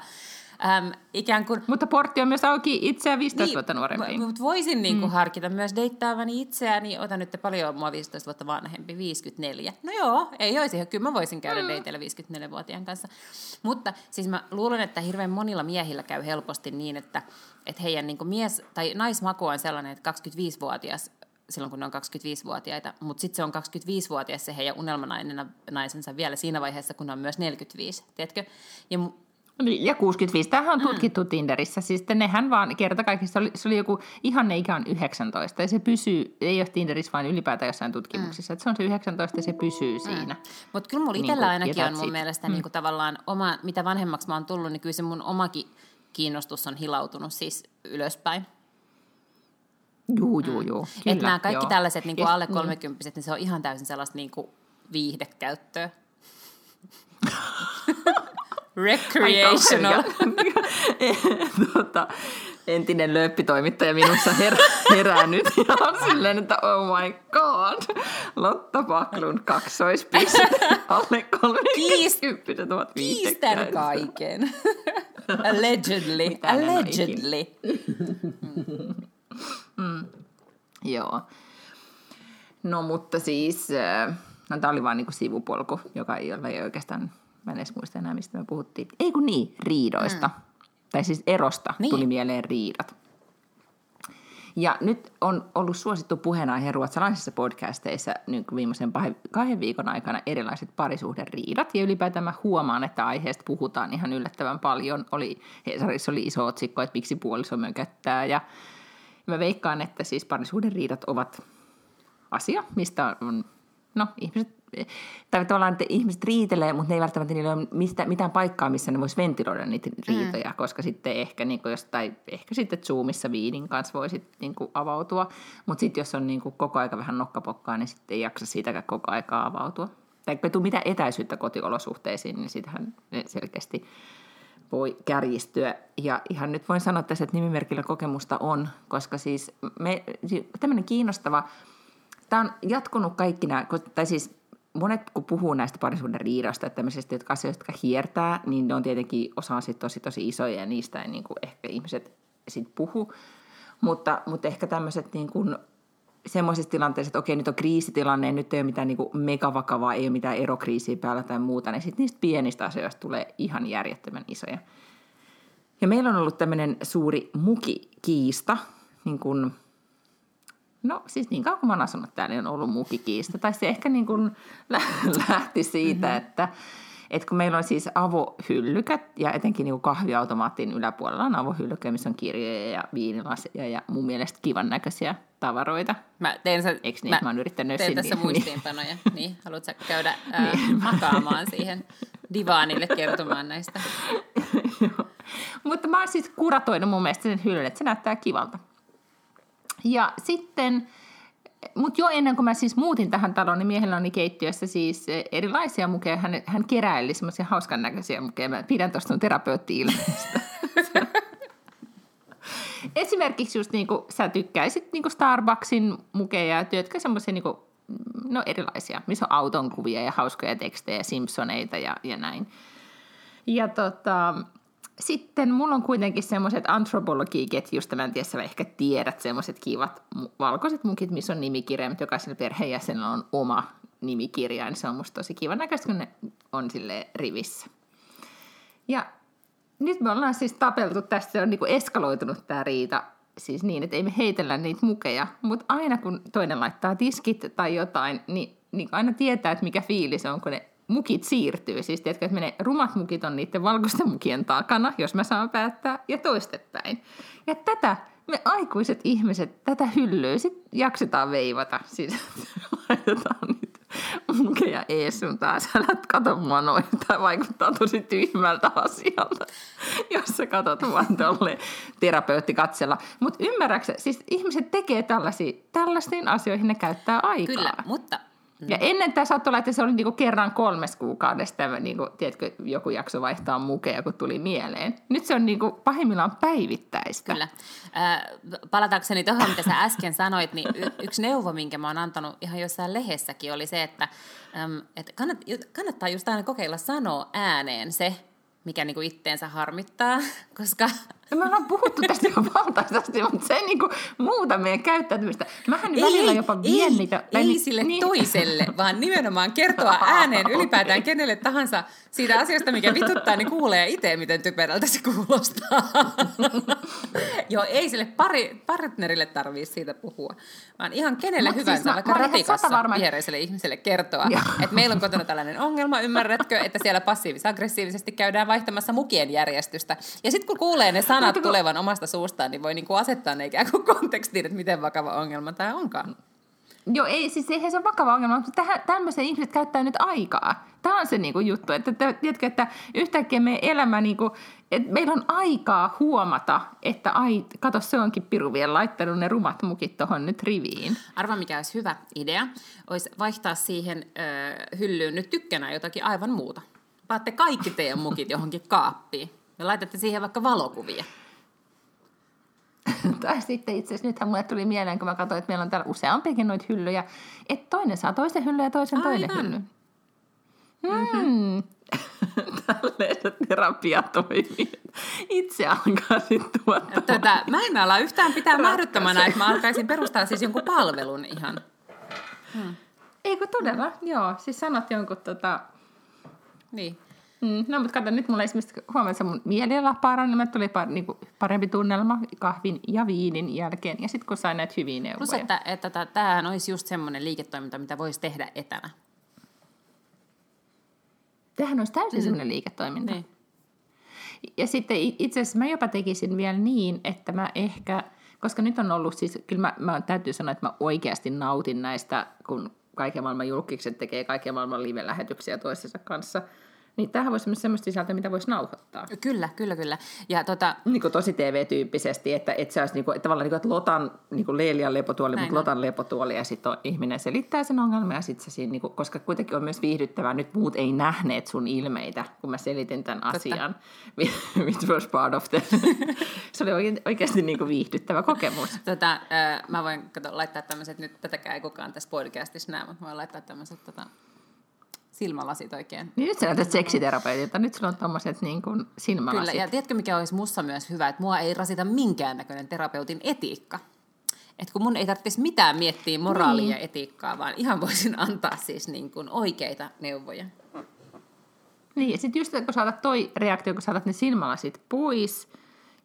äm, ikään kuin... Mutta portti on myös auki itseä 15 niin, vuotta nuorempi. Mutta voisin niin kuin mm. harkita myös deittaavani itseäni, otan nyt paljon mua 15 vuotta vanhempi, 54. No joo, ei olisi, kyllä mä voisin käydä mm. deitellä 54-vuotiaan kanssa. Mutta siis mä luulen, että hirveän monilla miehillä käy helposti niin, että, että heidän niin kuin mies- tai naismaku on sellainen, että 25-vuotias silloin, kun ne on 25-vuotiaita, mutta sitten se on 25-vuotias se heidän unelmanainen naisensa vielä siinä vaiheessa, kun ne on myös 45, tiedätkö? Ja ja 65. Tähän on mm. tutkittu mm. Tinderissä. Siis nehän vaan kerta kaikissa, se oli, se oli joku ihan ikä on 19. Ja se pysyy, ei ole Tinderissä, vaan ylipäätään jossain tutkimuksissa. Mm. Että se on se 19 ja se pysyy mm. siinä. Mutta kyllä mulla itsellä niin ainakin on mun siitä. mielestä mm. niin kuin tavallaan oma, mitä vanhemmaksi mä oon tullut, niin kyllä se mun omakin kiinnostus on hilautunut siis ylöspäin. Juu, juu, juu. Mm. Että nämä kaikki joo. tällaiset niin kuin alle 30 niin. niin se on ihan täysin sellaista niin kuin viihdekäyttöä. Recreational. tota, entinen lööppitoimittaja minussa herää, herää nyt ja on silleen, että oh my god, Lotta Paklun kaksoispiste alle 30 ovat Kiistän kaiken. Allegedly. Allegedly. mm. Joo. No mutta siis, äh, no, tämä oli vain niinku sivupolku, joka ei ole oikeastaan Mä en edes muista enää, mistä me puhuttiin. Ei kun niin, riidoista. Mm. tai siis erosta Niin. tuli mieleen riidat. Ja nyt on ollut suosittu puheenaihe ruotsalaisissa podcasteissa niin viimeisen kahden viikon aikana erilaiset parisuhderiidat. Ja ylipäätään mä huomaan, että aiheesta puhutaan ihan yllättävän paljon. Oli, Hesarissa oli iso otsikko, että miksi puoliso mököttää. Ja mä veikkaan, että siis parisuhderiidat ovat asia, mistä on, no ihmiset, tai tavallaan, että ihmiset riitelee, mutta ne ei välttämättä niillä ole mistä, mitään paikkaa, missä ne vois ventiloida niitä riitoja, mm. koska sitten ehkä niin kuin jostain, ehkä sitten Zoomissa viinin kanssa voi sitten niin kuin avautua, mutta sitten jos on niin kuin koko aika vähän nokkapokkaa, niin sitten ei jaksa siitäkään koko aikaa avautua. Tai ei tule mitään etäisyyttä kotiolosuhteisiin, niin sitähän ne selkeästi voi kärjistyä. Ja ihan nyt voin sanoa tässä, että nimimerkillä kokemusta on, koska siis me, tämmöinen kiinnostava, tämä on jatkunut kaikki nämä, tai siis monet kun puhuu näistä parisuuden riidoista, että tämmöisistä jotka asioista, jotka hiertää, niin ne on tietenkin osa sit tosi tosi isoja ja niistä ei niin kuin ehkä ihmiset sit puhu. Mutta, mutta ehkä tämmöiset niin kuin semmoisessa tilanteessa, että okei, nyt on kriisitilanne, nyt ei ole mitään niin kuin megavakavaa, ei ole mitään erokriisiä päällä tai muuta, niin sitten niistä pienistä asioista tulee ihan järjettömän isoja. Ja meillä on ollut tämmöinen suuri mukikiista, niin kuin, no siis niin kauan kuin mä oon asunut täällä, niin on ollut mukikiista. Tai se ehkä niin kuin lähti siitä, mm-hmm. että, että kun meillä on siis avohyllykät ja etenkin niin kuin kahviautomaattin yläpuolella on avohyllykkä, missä on kirjoja ja viinilaseja ja mun mielestä kivan näköisiä tavaroita. Mä teen sä, Eikö niin? mä, Mä oon yrittänyt sinne- tässä niin. muistiinpanoja. niin, haluatko sä käydä ää, makaamaan siihen divaanille kertomaan näistä? Mutta mä oon siis kuratoinut mun mielestä sen hyllyn, että se näyttää kivalta. Ja sitten, mutta jo ennen kuin mä siis muutin tähän taloon, niin miehellä oli keittiössä siis erilaisia mukeja. Hän, hän keräili semmoisia hauskan näköisiä mukeja. Mä pidän tuosta terapeutti-ilmeestä. Esimerkiksi just niin kuin sä tykkäisit niin kuin Starbucksin mukeja, työtkä semmoisia niin no erilaisia, missä on auton kuvia ja hauskoja tekstejä, Simpsoneita ja, ja näin. Ja tota, sitten mulla on kuitenkin semmoiset Anthropology-ketjusta, mä en tiedä, sä ehkä tiedät, semmoiset kivat valkoiset mukit, missä on nimikirja, mutta jokaisella perheenjäsenellä on oma nimikirja, niin se on musta tosi kiva näköistä, kun ne on sille rivissä. Ja nyt me ollaan siis tapeltu tästä, se on niinku eskaloitunut tämä riita, siis niin, että ei me heitellä niitä mukeja, mutta aina kun toinen laittaa tiskit tai jotain, niin, niin aina tietää, että mikä fiilis on, kun ne mukit siirtyy. Siis tiedätkö, että menee, rumat mukit on niiden valkoisten mukien takana, jos mä saan päättää, ja toistepäin. Ja tätä me aikuiset ihmiset, tätä hyllyä sit jaksetaan veivata. Siis laitetaan nyt mukeja ees sun taas, älä kato mua noin, tämä vaikuttaa tosi tyhmältä asialta, jos sä katot vaan tolle terapeutti katsella. Mutta ymmärräksä, siis ihmiset tekee tällaisiin asioihin ne käyttää aikaa. Kyllä, mutta Ja ennen tämä saattoi olla, että se oli niinku kerran kolmes kuukaudesta, tämä, niinku, tiedätkö, joku jakso vaihtaa mukeja, kun tuli mieleen. Nyt se on niinku, pahimmillaan päivittäistä. Kyllä. Äh, palatakseni tuohon, mitä sä äsken sanoit, niin y- yksi neuvo, minkä mä oon antanut ihan jossain lehdessäkin, oli se, että, äm, että kannat, kannattaa just aina kokeilla sanoa ääneen se, mikä niinku itteensä harmittaa, koska No me ollaan puhuttu tästä jo valtaisesti, mutta se ei niinku muuta meidän käyttäytymistä. Mähän välillä jopa vien ei, niitä... ei ni- sille niin. toiselle, vaan nimenomaan kertoa ääneen ylipäätään kenelle tahansa siitä asiasta, mikä vituttaa, niin kuulee itse, miten typerältä se kuulostaa. Joo, ei sille pari, partnerille tarvii siitä puhua, vaan ihan kenelle Mut siis hyvänsä, mä- vaikka mä ratikassa että- viereiselle ihmiselle kertoa, että meillä on kotona tällainen ongelma, ymmärrätkö, että siellä passiivis-aggressiivisesti käydään vaihtamassa mukien järjestystä. Ja sitten kun kuulee ne sanat Mutta kun- tulevan omasta suustaan, niin voi niinku asettaa ne ikään kuin kontekstiin, että miten vakava ongelma tämä onkaan. Joo, ei, siis eihän se ole vakava ongelma, mutta tähän, tämmöisen ihmiset käyttää nyt aikaa. Tämä on se niinku juttu, että te- tiedätkö, että yhtäkkiä meidän elämä, niinku, että meillä on aikaa huomata, että ai, kato se onkin piru vielä laittanut ne rumat mukit tuohon nyt riviin. Arva, mikä olisi hyvä idea, olisi vaihtaa siihen ö, hyllyyn nyt tykkänään jotakin aivan muuta. Paatte kaikki teidän mukit johonkin kaappiin ja laitatte siihen vaikka valokuvia. tai sitten itse asiassa nythän mulle tuli mieleen, kun mä katsoin, että meillä on täällä useampiakin noita hyllyjä, että toinen saa toisen hyllyn ja toisen toinen Aivan. hyllyn. Mm. Tälleen se terapia toimii. Itse alkaa sitten tuottaa. Tätä, mä en ala yhtään pitää mahdottomana, että mä alkaisin perustaa siis jonkun palvelun ihan. Eikö todella? Joo, siis sanot jonkun tota... Niin. Mm, no, mutta kato, nyt mulla esimerkiksi huomioon, mun mieliala parani, niin tuli par, niin kuin parempi tunnelma kahvin ja viinin jälkeen. Ja sitten kun sain näitä hyviä neuvoja. Plus, että, että, että tämähän olisi just semmoinen liiketoiminta, mitä voisi tehdä etänä. Tämähän olisi täysin mm. semmoinen liiketoiminta. Niin. Ja sitten itse asiassa mä jopa tekisin vielä niin, että mä ehkä, koska nyt on ollut siis, kyllä mä, mä täytyy sanoa, että mä oikeasti nautin näistä, kun kaiken maailman julkikset tekee kaiken maailman live-lähetyksiä toistensa kanssa – niin tämähän voisi olla semmoista sisältöä, mitä voisi nauhoittaa. Kyllä, kyllä, kyllä. Ja tota... Niin kuin tosi TV-tyyppisesti, että, että se olisi niin kuin, että tavallaan niin kuin, että Lotan niin kuin Leelian lepotuoli, Näin mutta on. Lotan lepotuoli ja sitten ihminen selittää sen ongelman ja sitten se siinä, niin kuin, koska kuitenkin on myös viihdyttävää, nyt muut ei nähneet sun ilmeitä, kun mä selitin tämän Totta. asian, which was part of the... se oli oikeasti niin kuin viihdyttävä kokemus. Tota, äh, mä voin kato, laittaa tämmöiset, nyt tätäkään ei kukaan tässä podcastissa näe, mutta mä voin laittaa tämmöiset tota, silmälasit oikein. Niin nyt sä näytät seksiterapeutilta, nyt sulla on tommoset niin kuin silmälasit. Kyllä, ja tiedätkö mikä olisi mussa myös hyvä, että mua ei rasita minkäännäköinen terapeutin etiikka. Että kun mun ei tarvitsisi mitään miettiä moraalia niin. ja etiikkaa, vaan ihan voisin antaa siis niin kuin oikeita neuvoja. Niin, ja sitten just kun saatat toi reaktio, kun saatat ne silmälasit pois –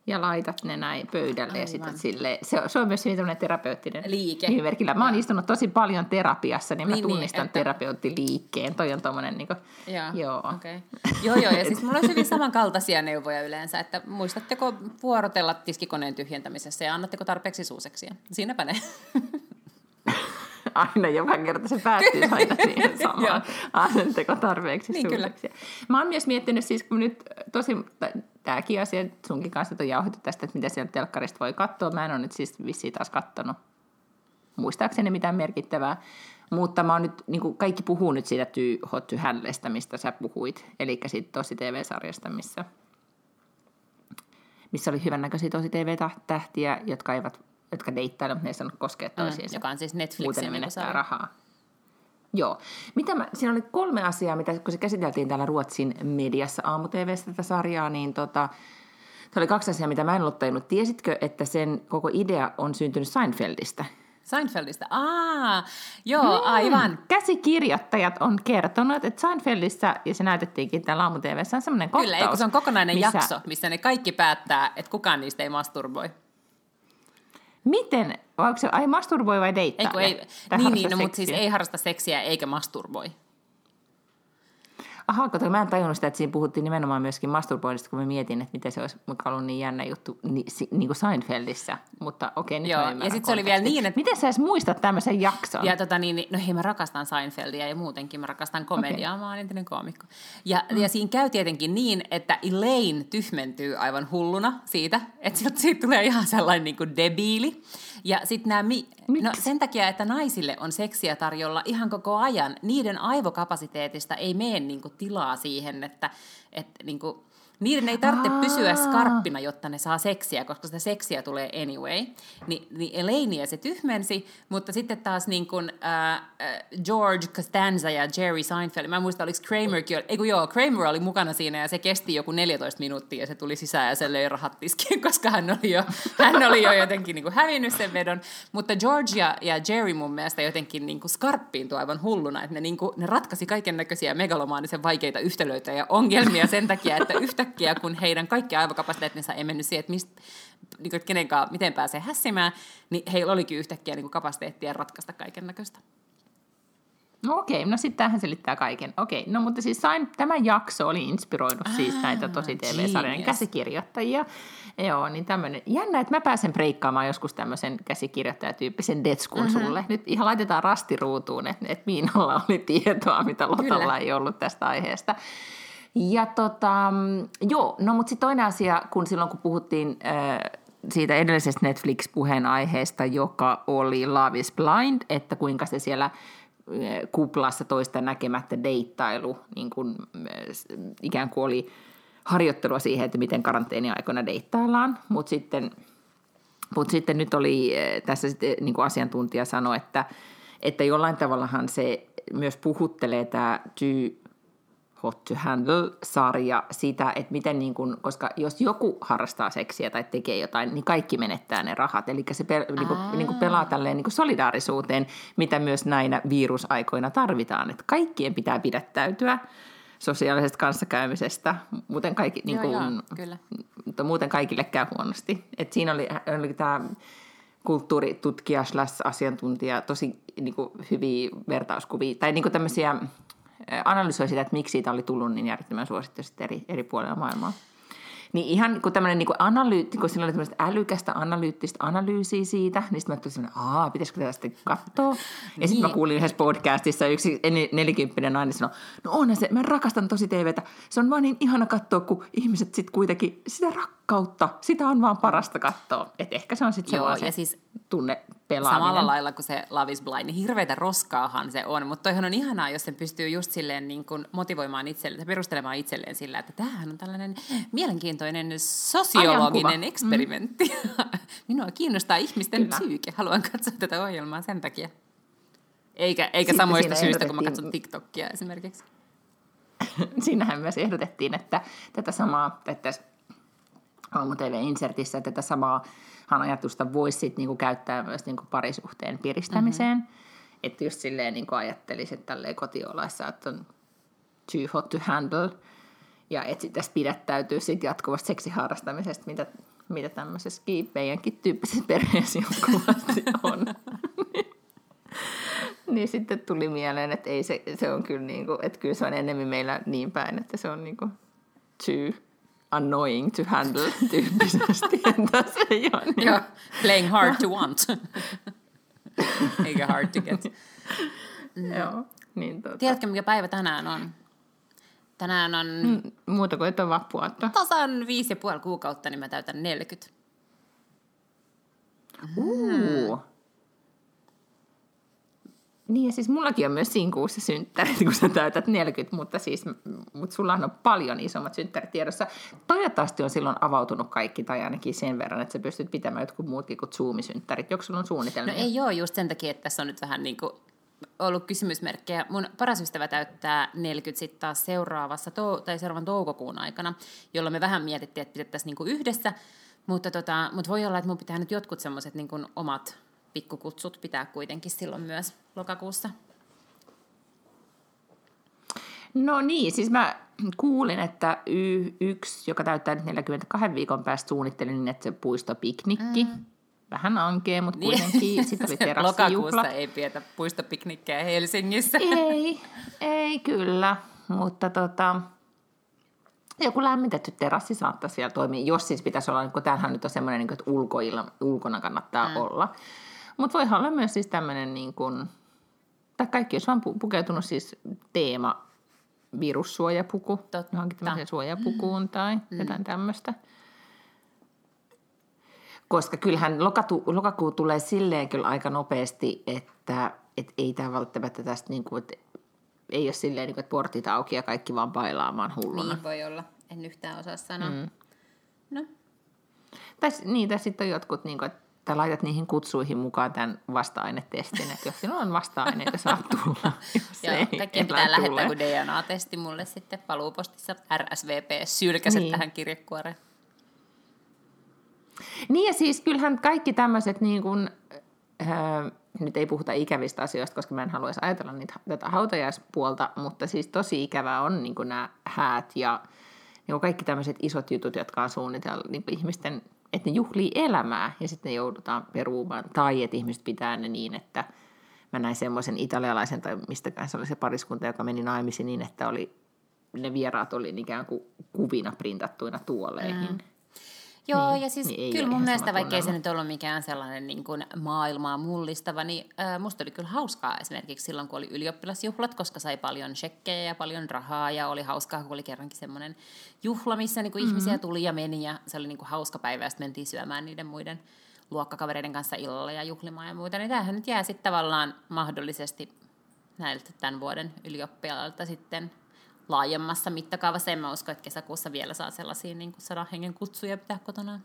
ja laitat ne näin pöydälle Aivan. ja sitten sille, se, se on myös hyvin tämmöinen terapeuttinen liike. Nimimerkillä. Mä oon istunut tosi paljon terapiassa, niin mä niin, niin tunnistan niin, että... terapeuttiliikkeen. Toi on tommonen niin kuin, joo. Joo. Okay. joo, joo, ja siis mulla on hyvin samankaltaisia neuvoja yleensä, että muistatteko vuorotella tiskikoneen tyhjentämisessä ja annatteko tarpeeksi suuseksia? Siinäpä ne. Aina joka kerta se päättyy aina siihen samaan. Asenteko tarpeeksi niin kyllä. Mä oon myös miettinyt siis, kun nyt tosi, tämäkin asia sunkin kanssa on jauhettu tästä, että mitä sieltä telkkarista voi katsoa. Mä en ole nyt siis vissiin taas kattonut muistaakseni mitään merkittävää. Mutta mä oon nyt, niin kuin kaikki puhuu nyt siitä tyy, Hot to Handlestä, mistä sä puhuit. Eli siitä tosi TV-sarjasta, missä, missä oli hyvännäköisiä tosi TV-tähtiä, jotka eivät jotka deittailevat, mutta ne ei sanonut koskea mm, toisiinsa. Mm, joka on siis Netflixin Muuten ne menettää rahaa. Joo. Mitä mä, siinä oli kolme asiaa, mitä kun se käsiteltiin täällä Ruotsin mediassa aamu tätä sarjaa, niin tota, oli kaksi asiaa, mitä mä en ollut tajunnut. Tiesitkö, että sen koko idea on syntynyt Seinfeldistä? Seinfeldistä, aa, joo, mm. aivan. Käsikirjoittajat on kertonut, että Seinfeldissä, ja se näytettiinkin täällä aamu on semmoinen kohtaus. Kyllä, se on kokonainen missä... jakso, missä ne kaikki päättää, että kukaan niistä ei masturboi. Miten, onko se, ai masturboi vai deittaa? Ei, ei, niin, niin no, mutta siis ei harrasta seksiä eikä masturboi. Aha, kato, mä en tajunnut sitä, että siinä puhuttiin nimenomaan myöskin masturboinnista, kun mä mietin, että miten se olisi ollut niin jännä juttu niin, niin kuin Seinfeldissä. Mutta okei, nyt Joo, ja sitten se oli vielä niin, että... Miten sä edes muistat tämmöisen jakson? Ja tota niin, no hei, mä rakastan Seinfeldia ja muutenkin mä rakastan komediaa, okay. mä oon entinen koomikko. Ja, mm. ja siinä käy tietenkin niin, että Elaine tyhmentyy aivan hulluna siitä, että siitä tulee ihan sellainen niin kuin debiili. Ja sitten nämä, mi- no sen takia, että naisille on seksiä tarjolla ihan koko ajan, niiden aivokapasiteetista ei mene niinku tilaa siihen, että, että niinku, niiden ei tarvitse Aa. pysyä skarppina, jotta ne saa seksiä, koska sitä seksiä tulee anyway. Ni, niin Elaineä se tyhmensi, mutta sitten taas niin kuin, äh, George Costanza ja Jerry Seinfeld, mä en muista, oliko Kramerkin, ei kun joo, Kramer oli mukana siinä ja se kesti joku 14 minuuttia ja se tuli sisään ja se löi rahat tiskiin, koska hän oli jo, hän oli jo jotenkin niin kuin hävinnyt sen vedon. Mutta George ja, ja Jerry mun mielestä jotenkin niin kuin skarppiintui aivan hulluna, että ne, niin kuin, ne ratkaisi kaiken näköisiä megalomaanisen vaikeita yhtälöitä ja ongelmia sen takia, että yhtä yhtäkkiä, kun heidän kaikki aivokapasiteettinsa ei mennyt siihen, että, mistä, niin että kenen kanssa, miten pääsee hässimään, niin heillä olikin yhtäkkiä niin kapasiteettia ratkaista kaiken näköistä. No okei, no sitten tähän selittää kaiken. Okei, no mutta siis sain, tämä jakso oli inspiroinut ah, siis näitä tosi TV-sarjan käsikirjoittajia. Joo, niin tämmöinen. Jännä, että mä pääsen breikkaamaan joskus tämmöisen käsikirjoittajatyyppisen detskun mm-hmm. sulle. Nyt ihan laitetaan rastiruutuun, että, että Miinalla oli tietoa, mitä Lotalla Kyllä. ei ollut tästä aiheesta. Ja tota, joo, no mutta sitten toinen asia, kun silloin kun puhuttiin äh, siitä edellisestä Netflix-puheenaiheesta, joka oli Love is Blind, että kuinka se siellä kuplassa toista näkemättä deittailu niin kuin, äh, ikään kuin oli harjoittelua siihen, että miten karanteeniaikoina deittaillaan, mutta sitten, mut sitten nyt oli, tässä sitten, niin kuin asiantuntija sanoi, että, että jollain tavallahan se myös puhuttelee tämä Hot to Handle-sarja sitä, että miten niin kuin, koska jos joku harrastaa seksiä tai tekee jotain, niin kaikki menettää ne rahat. Eli se pe, niin kuin, niin kuin pelaa tälleen niin kuin solidaarisuuteen, mitä myös näinä virusaikoina tarvitaan. Että kaikkien pitää pidättäytyä sosiaalisesta kanssakäymisestä. Muuten, kaikki, niin kuin, joo, kyllä. mutta muuten kaikille käy huonosti. Et siinä oli, oli tämä kulttuuritutkija slash asiantuntija tosi niin kuin, hyviä vertauskuvia, tai niin kuin tämmöisiä analysoi sitä, että miksi siitä oli tullut niin järjettömän suosittu eri, eri puolilla maailmaa. Niin ihan kun tämmöinen niin analyytti, kun sillä oli tämmöistä älykästä analyyttistä analyysiä siitä, niin sitten mä tulin että aa, pitäisikö tätä sitten katsoa? Ja sitten mä niin. kuulin yhdessä podcastissa yksi nelikymppinen nainen sanoi, no onhan se, mä rakastan tosi TVtä. Se on vaan niin ihana katsoa, kun ihmiset sitten kuitenkin sitä rakkautta, sitä on vaan parasta katsoa. Että ehkä se on sitten se, ja siis tunne pelaaminen. Samalla lailla kuin se Love is Blind, niin hirveitä roskaahan se on, mutta toihan on ihanaa, jos se pystyy just silleen niin kuin motivoimaan itselleen, perustelemaan itselleen sillä, että tämähän on tällainen mielenkiintoinen sosiologinen Ajankuva. eksperimentti. Mm. Minua kiinnostaa ihmisten Kyllä. psyyke, haluan katsoa tätä ohjelmaa sen takia. Eikä, eikä samoista syistä, kun mä katson TikTokia esimerkiksi. Siinähän myös ehdotettiin, että tätä samaa, että aamu TV-insertissä tätä samaa ajatusta voisi sit niinku käyttää myös niinku parisuhteen piristämiseen. Mm-hmm. Että just silleen niinku ajattelisin, että tälleen kotiolaissa, että on too hot to handle. Ja että sitten pidättäytyy sit jatkuvasta seksiharrastamisesta, mitä, mitä tämmöisessä meidänkin tyyppisessä perheessä jatkuvasti on. niin sitten tuli mieleen, että ei se, se on kyllä niinku, että kyllä se on enemmän meillä niin päin, että se on niinku too annoying to handle tyyppisesti. Entä se ei ole niin? Joo, playing hard to want. Eikä hard to get. Mm. Joo, niin tota. Tiedätkö, mikä päivä tänään on? Tänään on... Mm, muuta kuin, että on vappuaatto. Tasan viisi ja puoli kuukautta, niin mä täytän 40. Uh, niin ja siis mullakin on myös siinä kuussa synttärit, kun sä täytät 40, mutta siis mutta sulla on paljon isommat synttärit tiedossa. Toivottavasti on silloin avautunut kaikki tai ainakin sen verran, että sä pystyt pitämään jotkut muutkin kuin Zoom-synttärit. Joko sulla on suunnitelmia? No ei ole just sen takia, että tässä on nyt vähän niin kuin ollut kysymysmerkkejä. Mun paras ystävä täyttää 40 sitten taas seuraavassa tou- tai seuraavan toukokuun aikana, jolloin me vähän mietittiin, että pidettäisiin niin yhdessä, mutta, tota, mutta voi olla, että mun pitää nyt jotkut semmoiset niin omat pikkukutsut pitää kuitenkin silloin myös lokakuussa. No niin, siis mä kuulin, että y- yksi, joka täyttää nyt 42 viikon päästä, suunnitteli niin, että se puistopiknikki. Mm. Vähän ankee, mutta niin. kuitenkin. Sitten oli Lokakuussa ei pietä puistopiknikkejä Helsingissä. Ei, ei kyllä, mutta tota, joku lämmitetty terassi saattaa siellä toimia, jos siis pitäisi olla, kun tämähän nyt on semmoinen, niin että ulkoilla, ulkona kannattaa mm. olla. Mutta voi olla myös siis tämmöinen, niin kuin, tai kaikki jos on pukeutunut siis teema virussuojapuku, Totta. johonkin tämmöiseen suojapukuun tai mm. jotain tämmöistä. Koska kyllähän lokatu, lokakuu tulee silleen kyllä aika nopeasti, että et ei tämä välttämättä tästä, niin kuin, ei ole silleen, niin kuin, että portit auki ja kaikki vaan bailaamaan hulluna. Niin voi olla, en yhtään osaa sanoa. Mm. No. Tai, niin, tai sitten on jotkut, niin kuin, että tai laitat niihin kutsuihin mukaan tämän vasta-ainetestin, että jos sinulla on vasta-aineita, saat tulla. Joo, kaikkien pitää tule. lähettää kuin DNA-testi mulle sitten paluupostissa RSVP sylkäset niin. tähän kirjekuoreen. Niin ja siis kyllähän kaikki tämmöiset niin kuin, äh, nyt ei puhuta ikävistä asioista, koska mä en haluaisi ajatella niitä, tätä hautajaispuolta, mutta siis tosi ikävää on niin kuin nämä häät ja niin kuin kaikki tämmöiset isot jutut, jotka on suunniteltu niin ihmisten että ne juhlii elämää ja sitten joudutaan peruumaan. Tai että ihmiset pitää ne niin, että mä näin semmoisen italialaisen tai mistäkään se oli se pariskunta, joka meni naimisiin niin, että oli, ne vieraat oli ikään kuin kuvina printattuina tuoleihin. Mm. Joo, niin, ja siis niin kyllä mun mielestä, vaikka ei se nyt ollut mikään sellainen niin kuin maailmaa mullistava, niin äh, musta oli kyllä hauskaa esimerkiksi silloin, kun oli ylioppilasjuhlat, koska sai paljon shekkejä ja paljon rahaa, ja oli hauskaa, kun oli kerrankin semmoinen juhla, missä niin kuin mm-hmm. ihmisiä tuli ja meni, ja se oli niin kuin hauska päivä, ja sitten mentiin syömään niiden muiden luokkakavereiden kanssa illalla ja juhlimaan ja muuta, niin tämähän nyt jää sitten tavallaan mahdollisesti näiltä tämän vuoden ylioppilailta sitten laajemmassa mittakaavassa. En mä usko, että kesäkuussa vielä saa sellaisia niin kuin sadan hengen kutsuja pitää kotona.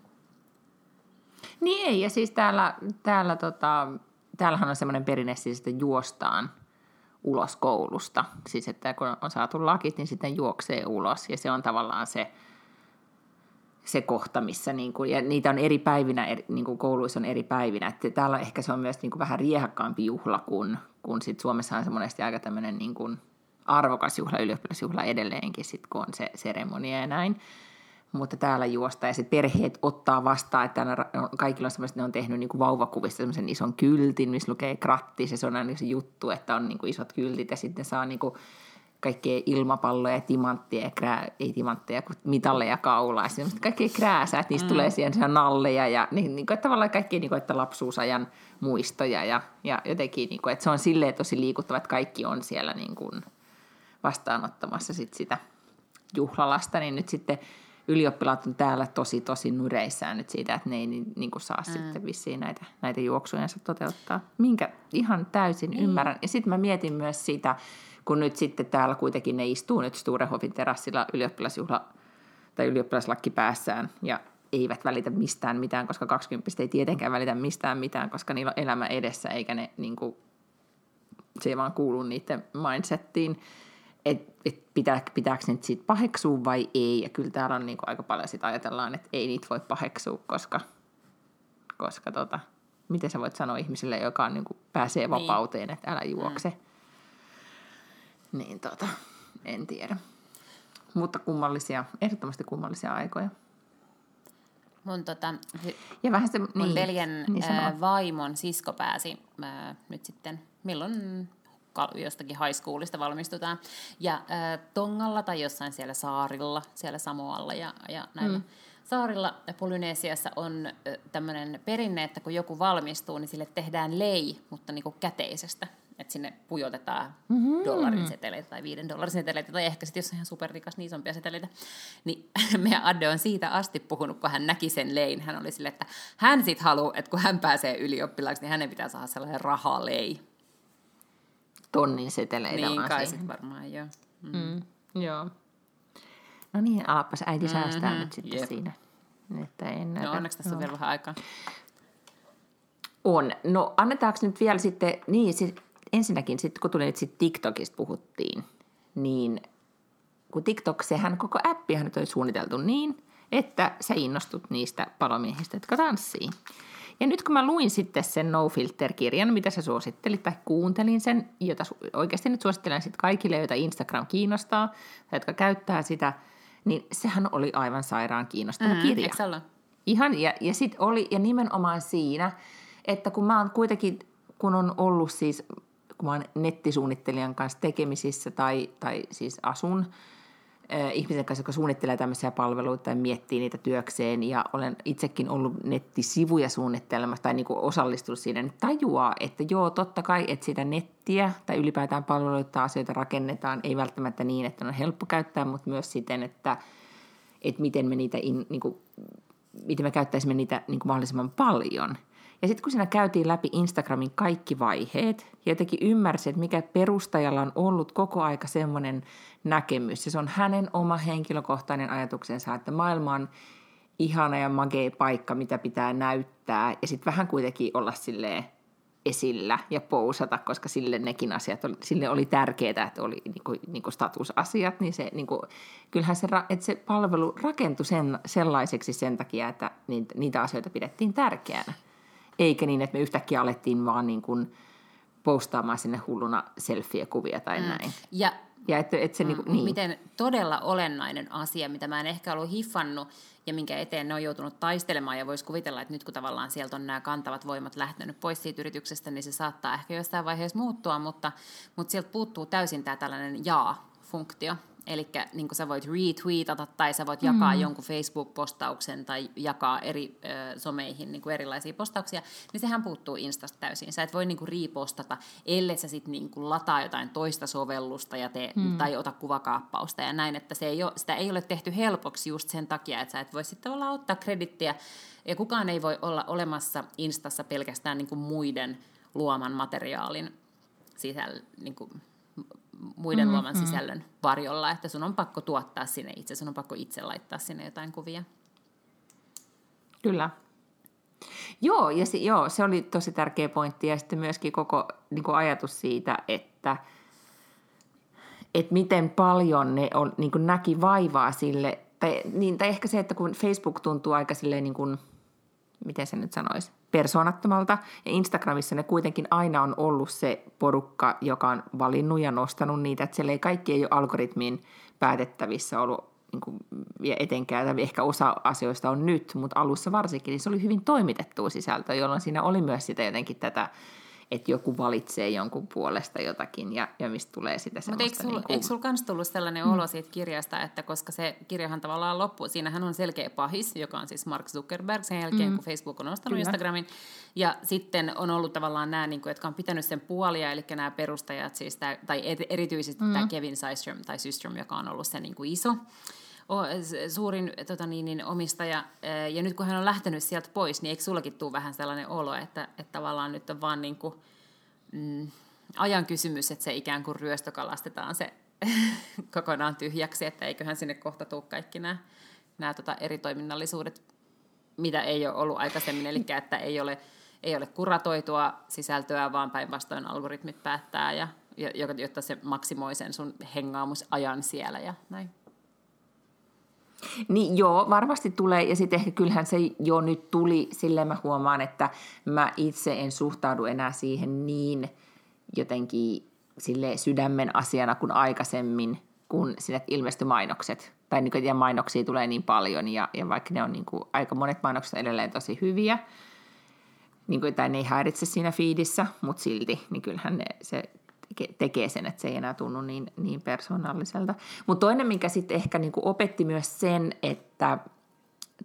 Niin ei, ja siis täällä, täällä tota, täällähän on semmoinen perinne siis, että juostaan ulos koulusta. Siis että kun on saatu lakit, niin sitten juoksee ulos. Ja se on tavallaan se, se kohta, missä niin kuin, ja niitä on eri päivinä, eri, niin kuin kouluissa on eri päivinä. Että täällä ehkä se on myös niin kuin vähän riehakkaampi juhla kuin, kun sit Suomessa on se monesti aika tämmöinen niin kuin arvokas juhla, ylioppilasjuhla edelleenkin, sit, kun on se seremonia ja näin. Mutta täällä juosta ja sitten perheet ottaa vastaan, että täällä kaikilla on semmoista, ne on tehnyt niin kuin vauvakuvista semmoisen ison kyltin, missä lukee krattis ja se on aina se juttu, että on niin kuin isot kyltit ja sitten saa niin kuin kaikkea ilmapalloja ja timantteja, ja krää, ei timantteja, kun mitalleja kaulaa, ja kaikkea krääsää, että niistä mm. tulee siihen nalleja, ja niin, niin kuin, tavallaan kaikki niin kuin, että lapsuusajan muistoja, ja, ja jotenkin, niin kuin, että se on silleen tosi liikuttava, että kaikki on siellä niin kuin vastaanottamassa sit sitä juhlalasta, niin nyt sitten ylioppilaat on täällä tosi, tosi nureissään nyt siitä, että ne ei niin, niin kuin saa mm. sitten vissiin näitä, näitä juoksujensa toteuttaa. Minkä ihan täysin mm. ymmärrän. Ja sitten mä mietin myös sitä, kun nyt sitten täällä kuitenkin ne istuu nyt Sturehofin terassilla ylioppilasjuhla tai ylioppilaslakki päässään ja eivät välitä mistään mitään, koska 20 ei tietenkään välitä mistään mitään, koska niillä on elämä edessä, eikä ne niin kuin, se ei vaan kuulu niiden mindsettiin, että et pitää, pitääkö niitä siitä paheksua vai ei. Ja kyllä täällä on niin kuin aika paljon sitä ajatellaan, että ei niitä voi paheksua, koska, koska tota, miten sä voit sanoa ihmiselle, joka on, niin kuin, pääsee niin. vapauteen, että älä juokse. Mm niin tota, en tiedä. Mutta kummallisia, ehdottomasti kummallisia aikoja. Mun, tota, ja vähän se, mun niin, veljen niin vaimon sisko pääsi ää, nyt sitten, milloin jostakin high schoolista valmistutaan. Ja ää, Tongalla tai jossain siellä saarilla, siellä Samoalla ja, ja näillä mm. saarilla Polynesiassa on tämmöinen perinne, että kun joku valmistuu, niin sille tehdään lei, mutta niin kuin käteisestä että sinne pujotetaan mm-hmm. dollarin seteleitä tai viiden dollarin seteleitä, tai ehkä sitten jos on ihan superrikas, niin isompia seteleitä. Niin meidän Adde on siitä asti puhunut, kun hän näki sen lein. Hän oli sille, että hän sitten haluaa, että kun hän pääsee ylioppilaaksi, niin hänen pitää saada sellainen rahalei. Tonnin seteleitä Niin kai sitten varmaan, joo. Mm. Mm, joo. No niin, alapas äiti säästää mm-hmm. nyt sitten yep. siinä. Että en no onneksi tässä on vielä vähän aikaa. On. No annetaanko nyt vielä sitten, niin sit, ensinnäkin sitten kun tuli nyt sit TikTokista puhuttiin, niin kun TikTok, sehän koko appihan nyt oli suunniteltu niin, että sä innostut niistä palomiehistä, jotka tanssii. Ja nyt kun mä luin sitten sen No Filter-kirjan, mitä sä suosittelit tai kuuntelin sen, jota oikeasti nyt suosittelen sitten kaikille, joita Instagram kiinnostaa tai jotka käyttää sitä, niin sehän oli aivan sairaan kiinnostava mm, kirja. Ihan, ja, ja sitten oli, ja nimenomaan siinä, että kun mä oon kuitenkin, kun on ollut siis kun mä oon nettisuunnittelijan kanssa tekemisissä tai, tai siis asun ihmisen kanssa, joka suunnittelee tämmöisiä palveluita tai miettii niitä työkseen. Ja olen itsekin ollut nettisivuja suunnittelemassa tai niin osallistunut siinä, niin tajuaa, että joo, totta kai, että sitä nettiä tai ylipäätään palveluita asioita rakennetaan, ei välttämättä niin, että on helppo käyttää, mutta myös siten, että, että miten me niitä, in, niin kuin, miten me käyttäisimme niitä niin kuin mahdollisimman paljon – ja sitten kun siinä käytiin läpi Instagramin kaikki vaiheet ja jotenkin ymmärsi, että mikä perustajalla on ollut koko aika semmoinen näkemys. Ja se on hänen oma henkilökohtainen ajatuksensa, että maailma on ihana ja magea paikka, mitä pitää näyttää. Ja sitten vähän kuitenkin olla silleen esillä ja pousata, koska sille nekin asiat, oli, sille oli tärkeää, että oli niinku, niinku statusasiat, niin se, niinku, kyllähän se, että se palvelu rakentui sen, sellaiseksi sen takia, että niitä, niitä asioita pidettiin tärkeänä eikä niin, että me yhtäkkiä alettiin vaan niin kuin postaamaan sinne hulluna selfie-kuvia tai mm. näin. Ja, ja että, että se mm, niin, niin. miten todella olennainen asia, mitä mä en ehkä ollut hiffannut ja minkä eteen ne on joutunut taistelemaan ja voisi kuvitella, että nyt kun tavallaan sieltä on nämä kantavat voimat lähtenyt pois siitä yrityksestä, niin se saattaa ehkä jossain vaiheessa muuttua, mutta, mutta sieltä puuttuu täysin tämä tällainen jaa-funktio. Eli niin sä voit retweetata tai sä voit jakaa mm. jonkun Facebook-postauksen tai jakaa eri ö, someihin niin kuin erilaisia postauksia, niin sehän puuttuu Instasta täysin. Sä et voi niin kuin repostata, ellei sä sitten niin kuin lataa jotain toista sovellusta ja tee, mm. tai ota kuvakaappausta ja näin, että se ei ole, sitä ei ole tehty helpoksi just sen takia, että sä et voi sitten olla ottaa kredittiä ja kukaan ei voi olla olemassa Instassa pelkästään niin kuin muiden luoman materiaalin sisällä, niin kuin muiden mm, luoman mm. sisällön varjolla, että sun on pakko tuottaa sinne itse, sun on pakko itse laittaa sinne jotain kuvia. Kyllä. Joo, ja se, joo, se oli tosi tärkeä pointti, ja sitten myöskin koko niin kuin ajatus siitä, että, että miten paljon ne on, niin näki vaivaa sille, tai, niin, tai ehkä se, että kun Facebook tuntuu aika silleen niin kuin miten se nyt sanoisi, persoonattomalta. Ja Instagramissa ne kuitenkin aina on ollut se porukka, joka on valinnut ja nostanut niitä, että siellä ei kaikki ei ole algoritmin päätettävissä ollut niin kuin, etenkään, tai ehkä osa asioista on nyt, mutta alussa varsinkin, niin se oli hyvin toimitettua sisältöä, jolloin siinä oli myös sitä jotenkin tätä että joku valitsee jonkun puolesta jotakin ja, ja mistä tulee sitä semmoista. Mutta eikö sulla niin kuin... eikö sul kans tullut sellainen mm. olo siitä kirjasta, että koska se kirjahan tavallaan loppuu, siinähän on selkeä pahis, joka on siis Mark Zuckerberg sen jälkeen, mm. kun Facebook on ostanut Kyllä. Instagramin, ja sitten on ollut tavallaan nämä, niin kuin, jotka on pitänyt sen puolia, eli nämä perustajat, siis tämä, tai erityisesti mm. tämä Kevin Systrom, tai Systrom, joka on ollut se niin kuin iso, suurin tota niin, niin, omistaja, ja nyt kun hän on lähtenyt sieltä pois, niin eikö sullakin tule vähän sellainen olo, että, että tavallaan nyt on vaan niin kuin, mm, ajan kysymys, että se ikään kuin ryöstökalastetaan se kokonaan tyhjäksi, että eiköhän sinne kohta tule kaikki nämä, nämä tota eri toiminnallisuudet, mitä ei ole ollut aikaisemmin, eli että ei ole, ei ole kuratoitua sisältöä, vaan päinvastoin algoritmit päättää, ja, jotta se maksimoi sen sun hengaamusajan siellä ja näin. Niin joo, varmasti tulee, ja sitten ehkä kyllähän se jo nyt tuli, sille mä huomaan, että mä itse en suhtaudu enää siihen niin jotenkin sille sydämen asiana kuin aikaisemmin, kun sinne ilmestyi mainokset. Tai niin kuin, mainoksia tulee niin paljon, ja, ja vaikka ne on niin kuin, aika monet mainokset edelleen tosi hyviä, niin kuin, tai ne ei häiritse siinä fiidissä, mutta silti, niin kyllähän ne, se tekee sen, että se ei enää tunnu niin, niin persoonalliselta. Mutta toinen, mikä sitten ehkä niinku opetti myös sen, että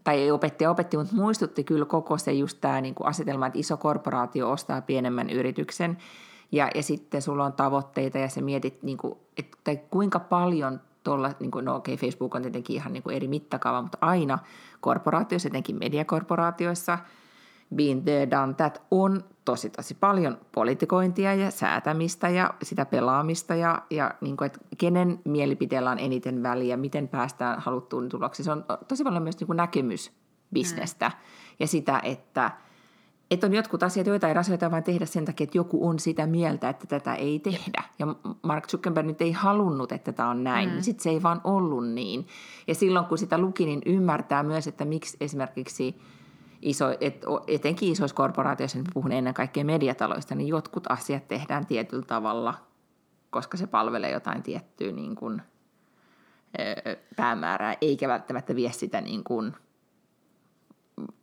tai ei opetti opetti, mutta muistutti kyllä koko se just tämä niinku asetelma, että iso korporaatio ostaa pienemmän yrityksen ja, ja sitten sulla on tavoitteita ja sä mietit, niinku, että kuinka paljon tuolla, niin kuin, no okei, okay, Facebook on tietenkin ihan niin kuin eri mittakaava, mutta aina korporaatioissa, etenkin mediakorporaatioissa – been there, done that on tosi tosi paljon politikointia ja säätämistä ja sitä pelaamista ja, ja niin kuin, että kenen mielipiteellä on eniten väliä, miten päästään haluttuun tuloksiin. Se on tosi paljon myös niin kuin näkemysbisnestä mm. ja sitä, että, että on jotkut asiat, joita ei asioita vain tehdä sen takia, että joku on sitä mieltä, että tätä ei tehdä. Ja Mark Zuckerberg nyt ei halunnut, että tämä on näin, mm. niin sitten se ei vaan ollut niin. Ja silloin kun sitä luki, niin ymmärtää myös, että miksi esimerkiksi – iso, et, etenkin isoissa korporaatioissa, nyt puhun ennen kaikkea mediataloista, niin jotkut asiat tehdään tietyllä tavalla, koska se palvelee jotain tiettyä niin kuin, päämäärää, eikä välttämättä vie sitä niin kuin,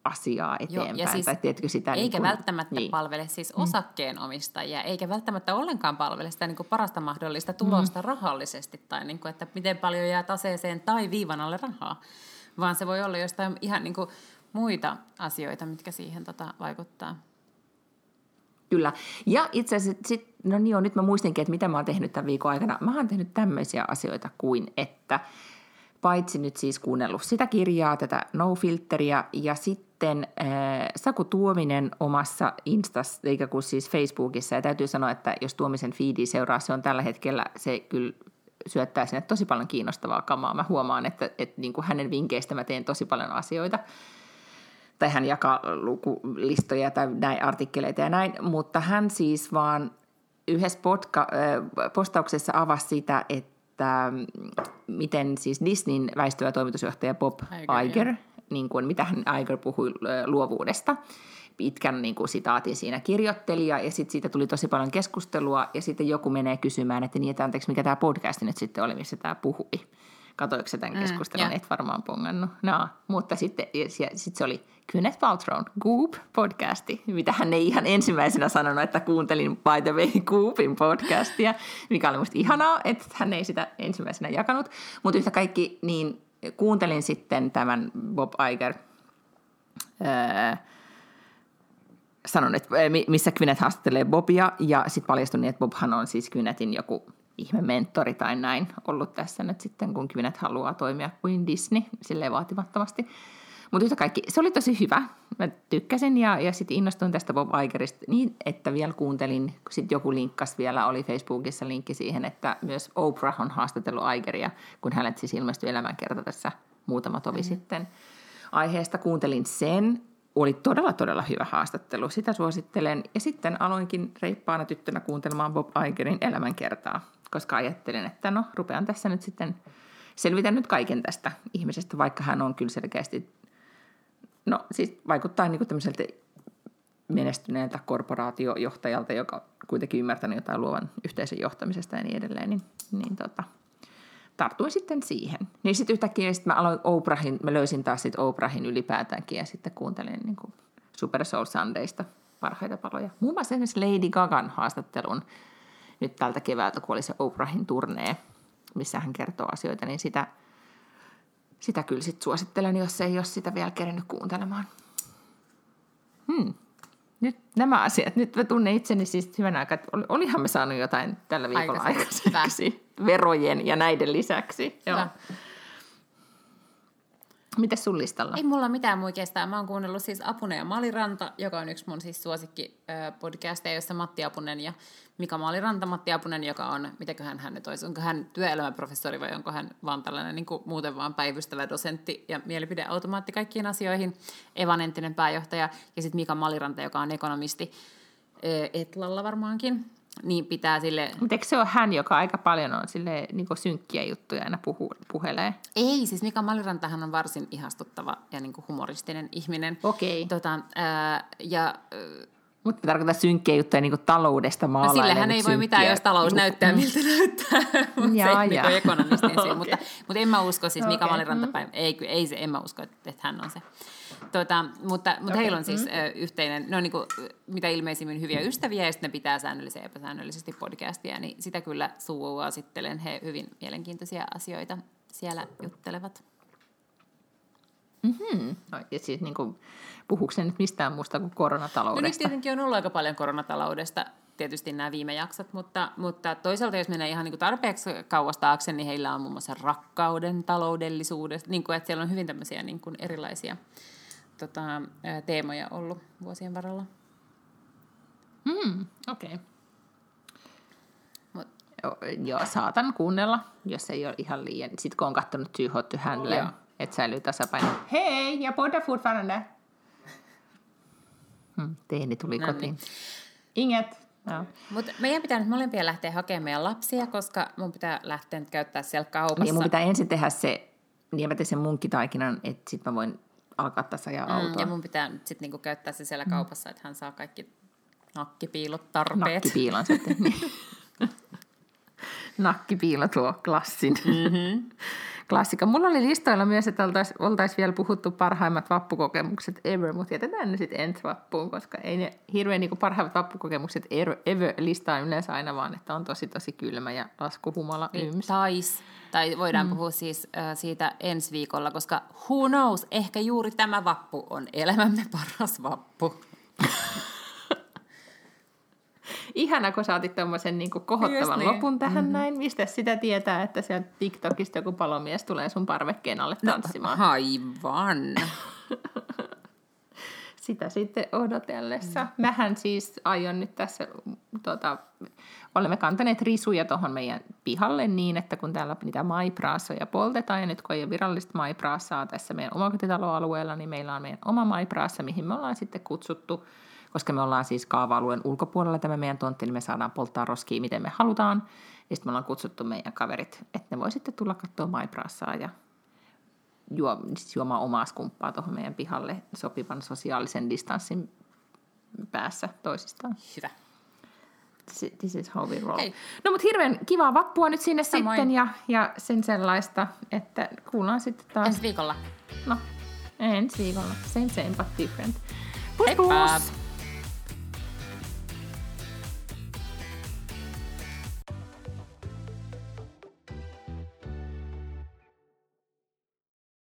asiaa eteenpäin. Joo, siis, tai tiedätkö, sitä eikä niin kuin, välttämättä niin. palvele siis mm. osakkeenomistajia, eikä välttämättä ollenkaan palvele sitä niin kuin parasta mahdollista tulosta mm. rahallisesti, tai niin kuin, että miten paljon jää taseeseen tai viivan alle rahaa, vaan se voi olla jostain ihan niin kuin muita asioita, mitkä siihen tota, vaikuttaa. Kyllä. Ja itse asiassa, sit, no niin jo, nyt mä muistinkin, että mitä mä oon tehnyt tämän viikon aikana. Mä oon tehnyt tämmöisiä asioita kuin, että paitsi nyt siis kuunnellut sitä kirjaa, tätä No Filteria, ja sitten äh, Saku Tuominen omassa Instas, eikä kuin siis Facebookissa, ja täytyy sanoa, että jos Tuomisen feedi seuraa, se on tällä hetkellä, se kyllä syöttää sinne tosi paljon kiinnostavaa kamaa. Mä huomaan, että, että niin kuin hänen vinkkeistä mä teen tosi paljon asioita tai hän jakaa lukulistoja tai näin artikkeleita ja näin, mutta hän siis vaan yhdessä podca- postauksessa avasi sitä, että mm, miten siis Disneyn väistyvä toimitusjohtaja Bob Iger, Iger niin kuin, mitä hän Iger puhui luovuudesta, pitkän niin kuin, sitaatin siinä kirjoitteli ja, ja sitten siitä tuli tosi paljon keskustelua ja sitten joku menee kysymään, että niin, että anteeksi, mikä tämä podcast nyt sitten oli, missä tämä puhui. Katoiko tämän mm, keskustelun? Mm, Et varmaan pongannut. No, mutta sitten, sitten se oli Gwyneth Paltrow, Goop podcasti, mitä hän ei ihan ensimmäisenä sanonut, että kuuntelin by the way Goopin podcastia, mikä oli musta ihanaa, että hän ei sitä ensimmäisenä jakanut. Mutta yhtä kaikki, niin kuuntelin sitten tämän Bob Iger öö, sanon, että missä Gwyneth haastattelee Bobia, ja sitten paljastui niin, että Bobhan on siis Gwynethin joku ihme mentori tai näin ollut tässä nyt sitten, kun Gwyneth haluaa toimia kuin Disney, silleen vaatimattomasti. Mutta yhtä kaikki, se oli tosi hyvä. Mä tykkäsin ja, ja sitten innostuin tästä Bob Igerista niin, että vielä kuuntelin, kun sitten joku linkkas vielä, oli Facebookissa linkki siihen, että myös Oprah on haastatellut Igeria, kun hänet siis ilmestyi elämänkerta tässä muutama tovi mm. sitten. Aiheesta kuuntelin sen, oli todella, todella hyvä haastattelu. Sitä suosittelen. Ja sitten aloinkin reippaana tyttönä kuuntelemaan Bob Igerin elämänkertaa, koska ajattelin, että no, rupean tässä nyt sitten selvitän nyt kaiken tästä ihmisestä, vaikka hän on kyllä selkeästi no siis vaikuttaa niin kuin tämmöiseltä menestyneeltä korporaatiojohtajalta, joka kuitenkin ymmärtänyt jotain luovan yhteisön johtamisesta ja niin edelleen, niin, niin tota, tartuin sitten siihen. Niin sitten yhtäkkiä sit mä aloin Oprahin, mä löysin taas sitten Oprahin ylipäätäänkin ja sitten kuuntelin niin kuin Super Soul Sundaysta parhaita paloja. Muun muassa esimerkiksi Lady Gagan haastattelun nyt tältä keväältä, kun oli se Oprahin turnee, missä hän kertoo asioita, niin sitä, sitä kyllä sit suosittelen, jos ei ole sitä vielä kerännyt kuuntelemaan. Hmm. Nyt nämä asiat, nyt mä tunnen itseni siis hyvän aikaa, että olihan me saanut jotain tällä viikolla aikaiseksi verojen ja näiden lisäksi. Joo. Mites sun listalla? Ei mulla mitään kestää. Mä oon kuunnellut siis Apunen ja Maliranta, joka on yksi mun siis suosikki podcasteja, jossa Matti Apunen ja Mika Maliranta. Matti Apunen, joka on, mitäköhän hän nyt olisi, onko hän työelämäprofessori vai onko hän vaan tällainen niin kuin muuten vaan päivystävä dosentti ja mielipideautomaatti kaikkiin asioihin, Evan entinen pääjohtaja ja sitten Mika Maliranta, joka on ekonomisti Etlalla varmaankin niin pitää sille... Mutta eikö se ole hän, joka aika paljon on sille niin synkkiä juttuja aina puhu, puhelee? Ei, siis Mika Malirantahan on varsin ihastuttava ja niin humoristinen ihminen. Okei. Okay. Tota, ää, ja... mutta tarkoittaa synkkiä juttuja niin taloudesta maalailen. No sillähän ei voi mitään, jos talous näyttää miltä näyttää. mutta se ei niin ekonomistin okay. mutta, mutta en mä usko, siis Mika okay. Maliranta mm. ei, ei se, en mä usko, että hän on se. Tota, mutta mutta okay. heillä on siis mm. ö, yhteinen, ne on niin kuin, mitä ilmeisimmin hyviä ystäviä ja sitten ne pitää säännöllisesti ja epäsäännöllisesti podcastia, niin sitä kyllä suosittelen. He hyvin mielenkiintoisia asioita siellä juttelevat. Mm-hmm. No, ja siis niin kuin, puhuuko se nyt mistään muusta kuin koronataloudesta? No nyt tietenkin on ollut aika paljon koronataloudesta, tietysti nämä viime jaksot, mutta, mutta toisaalta jos menee ihan niin kuin tarpeeksi kauas taakse, niin heillä on muun muassa rakkauden taloudellisuudesta, niin kuin, että siellä on hyvin tämmöisiä niin kuin erilaisia tota, teemoja ollut vuosien varrella. Mm, okei. Okay. Joo, saatan kuunnella, jos ei ole ihan liian. Sitten kun on katsonut Handle, oh, että säilyy tasapaino. Hei, ja poddar fortfarande. Hmm, teini tuli no kotiin. Niin. Inget. No. Mutta meidän pitää nyt molempia lähteä hakemaan meidän lapsia, koska mun pitää lähteä nyt käyttää siellä kaupassa. Niin mun pitää ensin tehdä se, niin mä teen sen munkkitaikinan, että sitten mä voin alkaa tässä ajaa autoa. Mm, ja mun pitää sitten niinku käyttää se siellä mm. kaupassa, että hän saa kaikki nakkipiilot tarpeet. Nakkipiilon sitten, niin. Nakkipiilo tuo klassin. Mm-hmm. Klassikko. Mulla oli listoilla myös, että oltaisiin oltais vielä puhuttu parhaimmat vappukokemukset ever, mutta jätetään ne sitten ensi vappuun, koska ei ne hirveän niin parhaimmat vappukokemukset ever listaa yleensä aina vaan, että on tosi tosi kylmä ja laskuhumala yms. Tais tai voidaan mm. puhua siis äh, siitä ensi viikolla, koska who knows, ehkä juuri tämä vappu on elämämme paras vappu. Ihana, kun saatit tuommoisen niin kohottavan niin. lopun tähän mm-hmm. näin. Mistä sitä tietää, että sieltä TikTokista joku palomies tulee sun parvekkeen alle no, tanssimaan? No, aivan. sitä sitten odotellessa. Mm. Mähän siis aion nyt tässä, tuota, olemme kantaneet risuja tuohon meidän pihalle niin, että kun täällä niitä maipraasoja poltetaan, ja nyt kun ei ole virallista maipraasaa tässä meidän omakotitaloalueella, niin meillä on meidän oma maipraassa, mihin me ollaan sitten kutsuttu, koska me ollaan siis kaava-alueen ulkopuolella tämä meidän tontti, niin me saadaan polttaa roskia miten me halutaan. Ja sitten me ollaan kutsuttu meidän kaverit, että ne voi sitten tulla katsoa maipraasaa ja juo, siis juomaan omaa skumppaa tuohon meidän pihalle sopivan sosiaalisen distanssin päässä toisistaan. Hyvä. This is how we roll. Hei. No mutta hirveän kivaa vappua nyt sinne Samoin. sitten ja, ja sen sellaista, että kuullaan sitten taas. Ensi viikolla. No, ensi viikolla. Same same but different. Pus, Heippa! Pus.